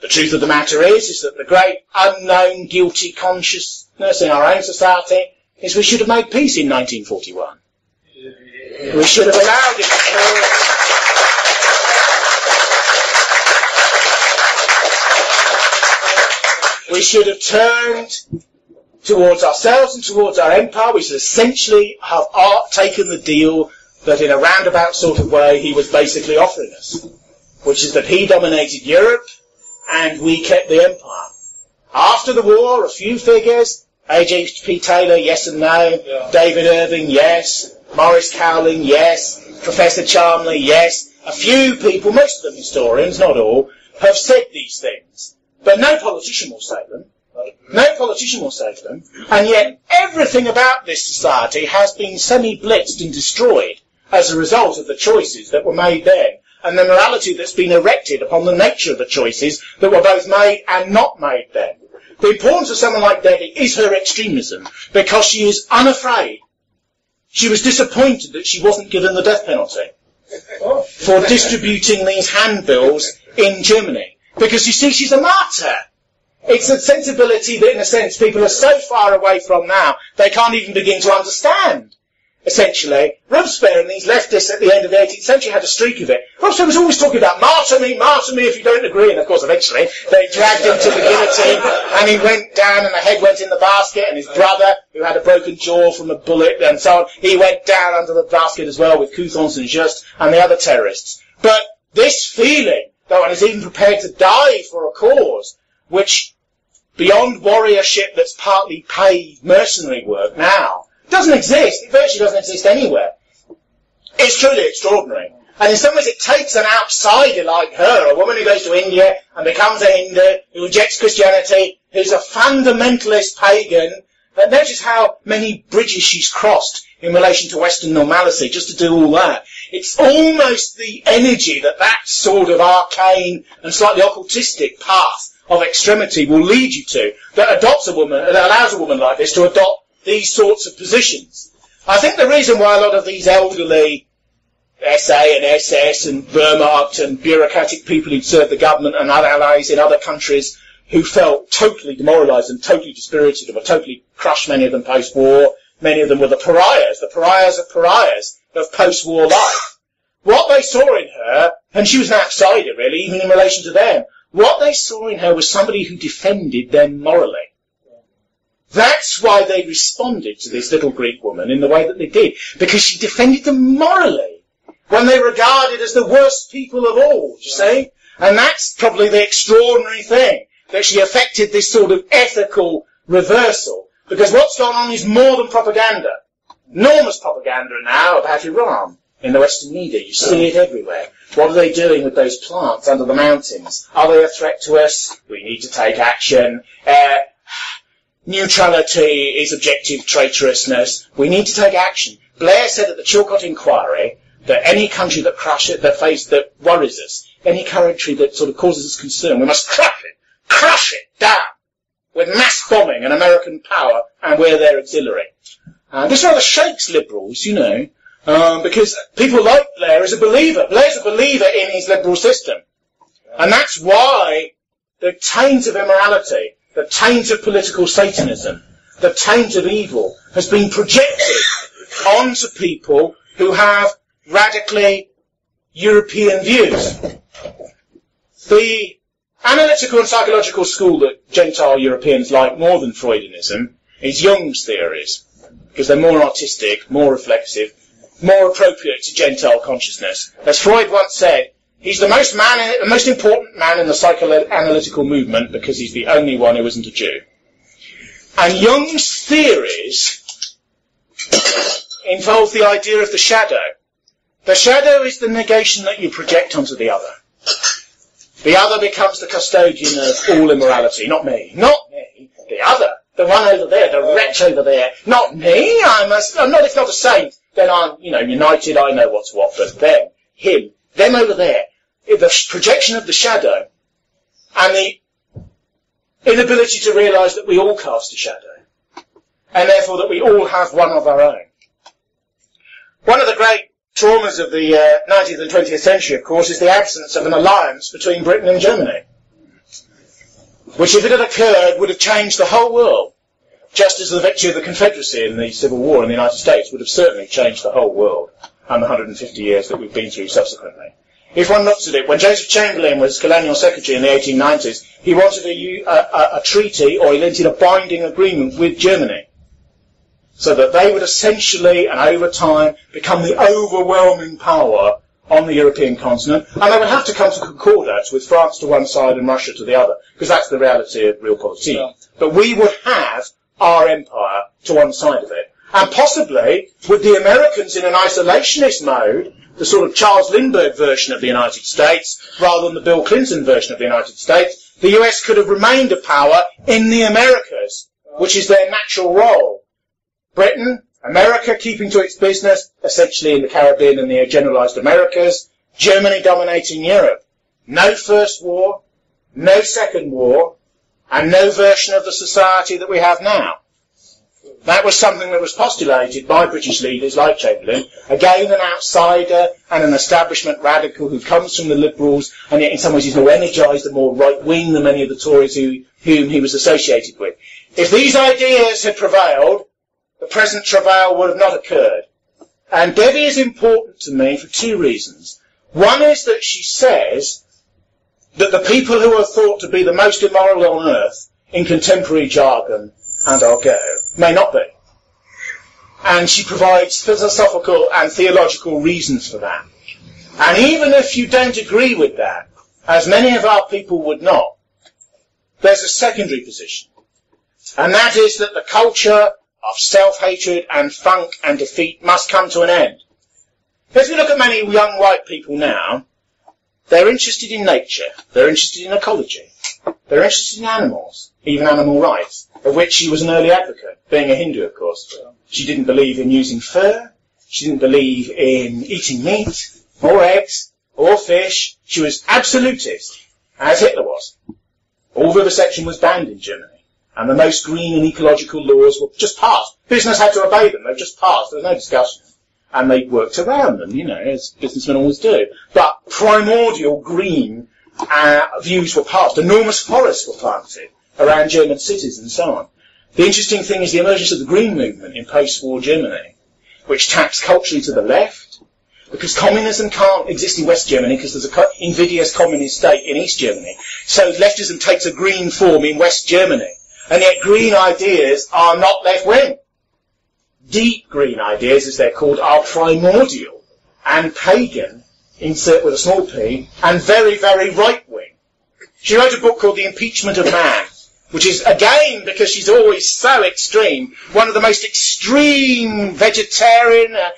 The truth of the matter is, is that the great unknown guilty consciousness in our own society is we should have made peace in 1941. We should have allowed it to We should have turned towards ourselves and towards our empire. We should essentially have art taken the deal that in a roundabout sort of way he was basically offering us, which is that he dominated Europe and we kept the empire. After the war, a few figures, A.J.P. Taylor, yes and no, yeah. David Irving, yes, Maurice Cowling, yes, Professor Charmley, yes, a few people, most of them historians, not all, have said these things. But no politician will say them. No politician will say them. And yet everything about this society has been semi-blitzed and destroyed as a result of the choices that were made then and the morality that's been erected upon the nature of the choices that were both made and not made then. The importance of someone like Devi is her extremism because she is unafraid. She was disappointed that she wasn't given the death penalty for distributing these handbills in Germany. Because you see, she's a martyr. It's a sensibility that, in a sense, people are so far away from now, they can't even begin to understand. Essentially, Robespierre and these leftists at the end of the 18th century had a streak of it. Robespierre was always talking about martyr me, martyr me if you don't agree. And of course, eventually, they dragged him to the guillotine and he went down and the head went in the basket and his brother, who had a broken jaw from a bullet and so on, he went down under the basket as well with Couthon and Just and the other terrorists. But this feeling that one is even prepared to die for a cause which, beyond warriorship that's partly paid mercenary work now, doesn't exist. It virtually doesn't exist anywhere. It's truly extraordinary. And in some ways it takes an outsider like her, a woman who goes to India and becomes a Hindu, who rejects Christianity, who's a fundamentalist pagan, but notice how many bridges she's crossed in relation to Western normality, just to do all that. It's almost the energy that that sort of arcane and slightly occultistic path of extremity will lead you to that adopts a woman, that allows a woman like this to adopt these sorts of positions. I think the reason why a lot of these elderly SA and SS and Wehrmacht and bureaucratic people who'd served the government and other allies in other countries who felt totally demoralised and totally dispirited and were totally crushed, many of them post-war, many of them were the pariahs, the pariahs of pariahs of post-war life. What they saw in her, and she was an outsider really, even in relation to them, what they saw in her was somebody who defended them morally. That's why they responded to this little Greek woman in the way that they did, because she defended them morally, when they regarded as the worst people of all, you see? And that's probably the extraordinary thing, that she affected this sort of ethical reversal, because what's gone on is more than propaganda. Enormous propaganda now about Iran in the Western media. You see it everywhere. What are they doing with those plants under the mountains? Are they a threat to us? We need to take action. Uh, neutrality is objective traitorousness. We need to take action. Blair said at the Chilcot inquiry that any country that crushes, that face, that worries us, any country that sort of causes us concern, we must crush it, crush it down. with mass bombing and American power, and we're their auxiliary. Uh, this rather shakes liberals, you know, um, because people like Blair is a believer. Blair's a believer in his liberal system. And that's why the taint of immorality, the taint of political Satanism, the taint of evil has been projected onto people who have radically European views. The analytical and psychological school that Gentile Europeans like more than Freudianism is Jung's theories, because they're more artistic, more reflexive, more appropriate to Gentile consciousness. As Freud once said, he's the most man, the most important man in the psychoanalytical movement because he's the only one who isn't a Jew. And Jung's theories involve the idea of the shadow. The shadow is the negation that you project onto the other. The other becomes the custodian of all immorality, not me. Not me. The other. The one over there, the wretch over there. Not me. I'm, a, I'm not, if not a saint, then I'm, you know, united, I know what's what. But them, him, them over there, the projection of the shadow and the inability to realise that we all cast a shadow and therefore that we all have one of our own. One of the great traumas of the uh, 19th and 20th century, of course, is the absence of an alliance between Britain and Germany, which, if it had occurred, would have changed the whole world, just as the victory of the Confederacy in the Civil War in the United States would have certainly changed the whole world and the 150 years that we've been through subsequently. If one looks at it, when Joseph Chamberlain was colonial secretary in the 1890s, he wanted a, a, a treaty or he wanted a binding agreement with Germany so that they would essentially and over time become the overwhelming power on the European continent, and they would have to come to concordats with France to one side and Russia to the other, because that's the reality of realpolitik. Yeah. But we would have our empire to one side of it. And possibly, with the Americans in an isolationist mode, the sort of Charles Lindbergh version of the United States, rather than the Bill Clinton version of the United States, the US could have remained a power in the Americas, which is their natural role. Britain, America keeping to its business, essentially in the Caribbean and the generalized Americas, Germany dominating Europe. No first war, no second war, and no version of the society that we have now. That was something that was postulated by British leaders like Chamberlain, again an outsider and an establishment radical who comes from the Liberals, and yet in some ways he's more energised and more right-wing than many of the Tories who, whom he was associated with. If these ideas had prevailed, the present travail would have not occurred. And Devi is important to me for two reasons. One is that she says that the people who are thought to be the most immoral on earth, in contemporary jargon, and go, may not be. And she provides philosophical and theological reasons for that. And even if you don't agree with that, as many of our people would not, there's a secondary position. And that is that the culture of self-hatred and funk and defeat must come to an end. If we look at many young white people now, they're interested in nature, they're interested in ecology, they're interested in animals, even animal rights, of which she was an early advocate, being a Hindu, of course. She didn't believe in using fur, she didn't believe in eating meat, or eggs, or fish. She was absolutist, as Hitler was. All vivisection was banned in Germany and the most green and ecological laws were just passed. Business had to obey them. They were just passed. There was no discussion. And they worked around them, you know, as businessmen always do. But primordial green uh, views were passed. Enormous forests were planted around German cities and so on. The interesting thing is the emergence of the Green Movement in post-war Germany, which taps culturally to the left, because communism can't exist in West Germany because there's an invidious communist state in East Germany. So leftism takes a green form in West Germany. And yet green ideas are not left-wing. Deep green ideas, as they're called, are primordial and pagan, insert with a small p, and very, very right-wing. She wrote a book called The Impeachment of Man, which is, again, because she's always so extreme, one of the most extreme vegetarian, uh,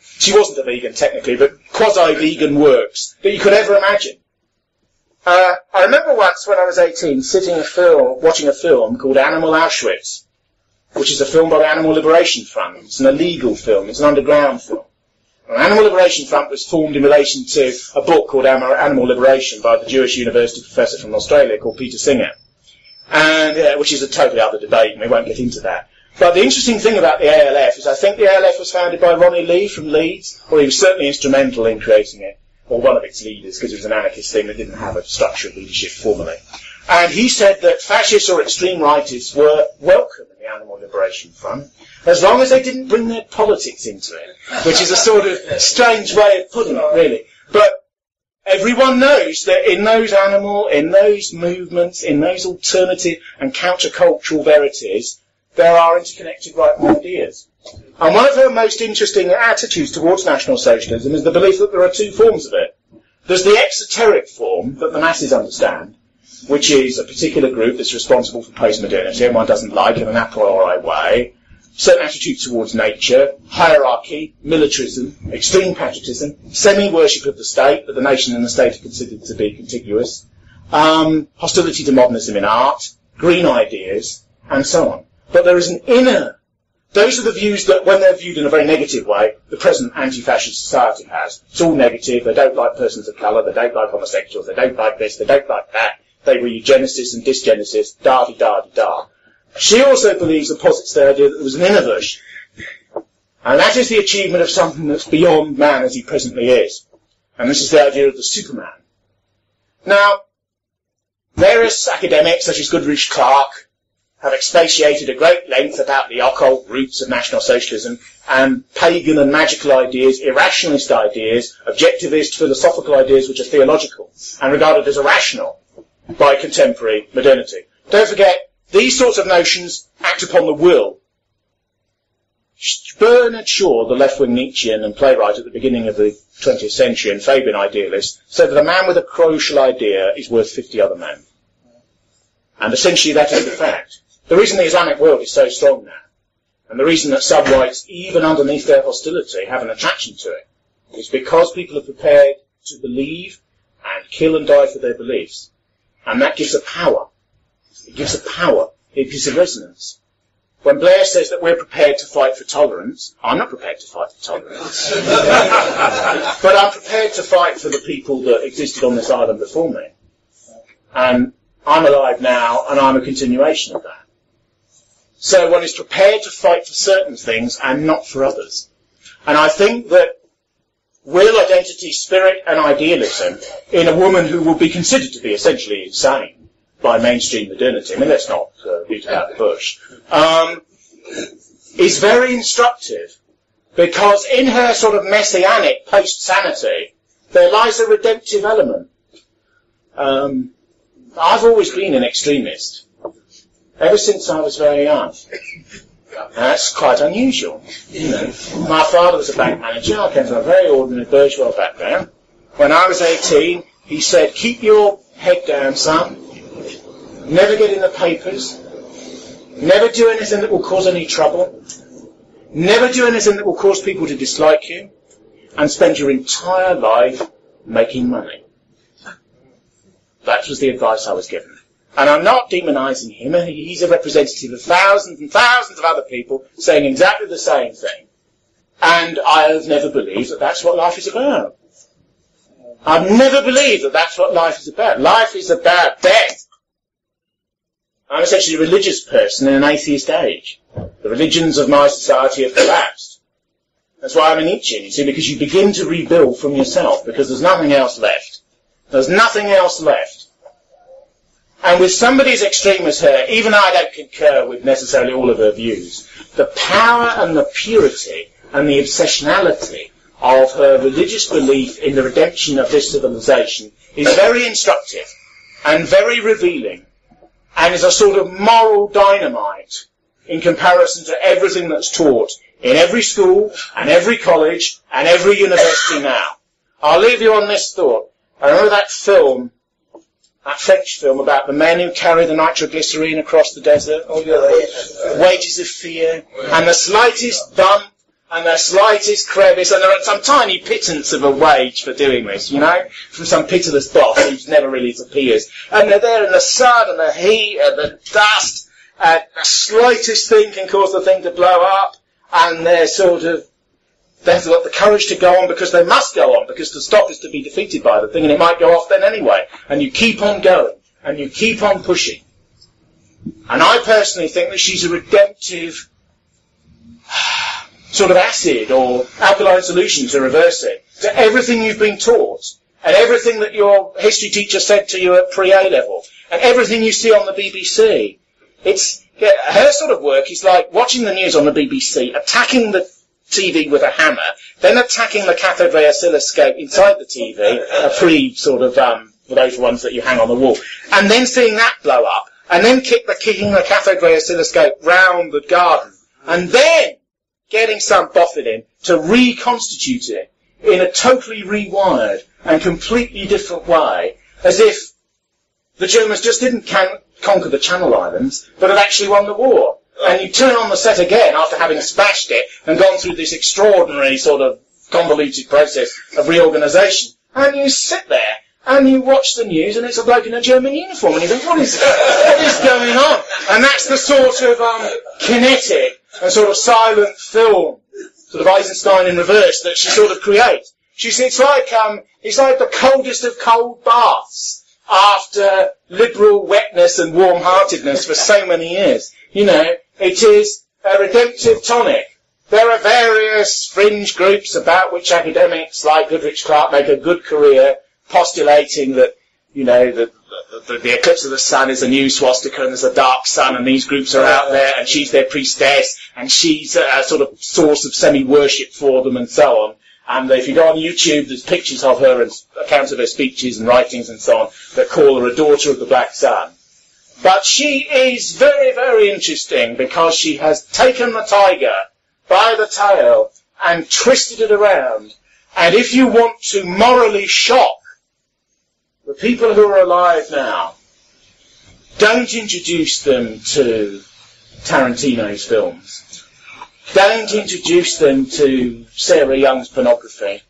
she wasn't a vegan technically, but quasi-vegan works that you could ever imagine. Uh, I remember once when I was 18 sitting a film, watching a film called Animal Auschwitz, which is a film by the Animal Liberation Front. It's an illegal film. It's an underground film. An Animal Liberation Front was formed in relation to a book called Animal Liberation by the Jewish University professor from Australia called Peter Singer. and which is a totally other debate, and we won't get into that. But the interesting thing about the ALF is I think the ALF was founded by Ronnie Lee from Leeds, or he was certainly instrumental in creating it, or one of its leaders, because it was an anarchist thing that didn't have a structure of leadership formally. And he said that fascists or extreme rightists were welcome in the Animal Liberation Front, as long as they didn't bring their politics into it, which is a sort of strange way of putting it, really. But everyone knows that in those animal, in those movements, in those alternative and countercultural verities, there are interconnected right ideas. And one of her most interesting attitudes towards National Socialism is the belief that there are two forms of it. There's the exoteric form that the masses understand, which is a particular group that's responsible for postmodernity. And one doesn't like in an a priori way, certain attitudes towards nature, hierarchy, militarism, extreme patriotism, semi-worship of the state, but the nation and the state are considered to be contiguous, um, hostility to modernism in art, green ideas, and so on. But there is an inner, those are the views that, when they're viewed in a very negative way, the present anti-fascist society has. It's all negative, they don't like persons of colour, they don't like homosexuals, they don't like this, they don't like that, they were eugenicists and dysgenicists, da-di-da-di-da. She also believes and posits the idea that there was an inner version. And that is the achievement of something that's beyond man as he presently is. And this is the idea of the Superman. Now, various academics such as Goodrick-Clarke have expatiated at great length about the occult roots of National Socialism and pagan and magical ideas, irrationalist ideas, objectivist philosophical ideas which are theological and regarded as irrational by contemporary modernity. Don't forget, these sorts of notions act upon the will. Bernard Shaw, the left-wing Nietzschean and playwright at the beginning of the 20th century and Fabian idealist, said that a man with a crucial idea is worth 50 other men. And essentially that is the fact. The reason the Islamic world is so strong now, and the reason that sub-rights, even underneath their hostility, have an attraction to it, is because people are prepared to believe and kill and die for their beliefs. And that gives a power. It gives a power. It gives a resonance. When Blair says that we're prepared to fight for tolerance, I'm not prepared to fight for tolerance. but I'm prepared to fight for the people that existed on this island before me. And I'm alive now, and I'm a continuation of that. So one is prepared to fight for certain things and not for others. And I think that will, identity, spirit, and idealism in a woman who will be considered to be essentially insane by mainstream modernity, I mean, let's not uh, beat about the bush, um, is very instructive because in her sort of messianic post-sanity, there lies a redemptive element. Um, I've always been an extremist ever since I was very young. That's quite unusual. You know, my father was a bank manager. I came from a very ordinary bourgeois background. When I was 18, he said, keep your head down, son. Never get in the papers. Never do anything that will cause any trouble. Never do anything that will cause people to dislike you. And spend your entire life making money. That was the advice I was given. And I'm not demonizing him. He's a representative of thousands and thousands of other people saying exactly the same thing. And I have never believed that that's what life is about. I've never believed that that's what life is about. Life is about death. I'm essentially a religious person in an atheist age. The religions of my society have collapsed. That's why I'm an Nietzschean, you see, because you begin to rebuild from yourself, because there's nothing else left. There's nothing else left. And with somebody as extreme as her, even I don't concur with necessarily all of her views, the power and the purity and the obsessionality of her religious belief in the redemption of this civilization is very instructive and very revealing and is a sort of moral dynamite in comparison to everything that's taught in every school and every college and every university now. I'll leave you on this thought. I remember that film that French film about the men who carry the nitroglycerine across the desert, oh, yeah, wages of fear, and the slightest bump and the slightest crevice, and there are some tiny pittance of a wage for doing this, you know, from some pitiless boss who never really appears. And they're there in the sun and the heat and the dust, and the slightest thing can cause the thing to blow up, and they're sort of They've got the courage to go on because they must go on, because to stop is to be defeated by the thing, and it might go off then anyway. And you keep on going, and you keep on pushing. And I personally think that she's a redemptive sort of acid or alkaline solution to reverse it, to everything you've been taught, and everything that your history teacher said to you at pre-A level, and everything you see on the BBC. It's, her sort of work is like watching the news on the BBC, attacking the TV with a hammer, then attacking the cathode ray oscilloscope inside the TV, a pre sort of, um, those ones that you hang on the wall, and then seeing that blow up, and then kick the, kicking the cathode ray oscilloscope round the garden, and then getting some boffin in to reconstitute it in a totally rewired and completely different way, as if the Germans just didn't can- conquer the Channel Islands, but had actually won the war. And you turn on the set again after having smashed it and gone through this extraordinary sort of convoluted process of reorganisation, and you sit there and you watch the news and it's a bloke in a German uniform and you think, what is, what is going on? And that's the sort of um, kinetic and sort of silent film, sort of Eisenstein in reverse that she sort of creates. She's, it's like, um, it's like the coldest of cold baths after liberal wetness and warm-heartedness for so many years. You know, it is a redemptive tonic. There are various fringe groups about which academics like Goodrick-Clarke make a good career postulating that, you know, that the, the, eclipse of the sun is a new swastika and there's a dark sun and these groups are out there and she's their priestess and she's a, a sort of source of semi-worship for them and so on. And if you go on YouTube, there's pictures of her and accounts of her speeches and writings and so on that call her a daughter of the black sun. But she is very, very interesting because she has taken the tiger by the tail and twisted it around. And if you want to morally shock the people who are alive now, don't introduce them to Tarantino's films. Don't introduce them to Sarah Young's pornography.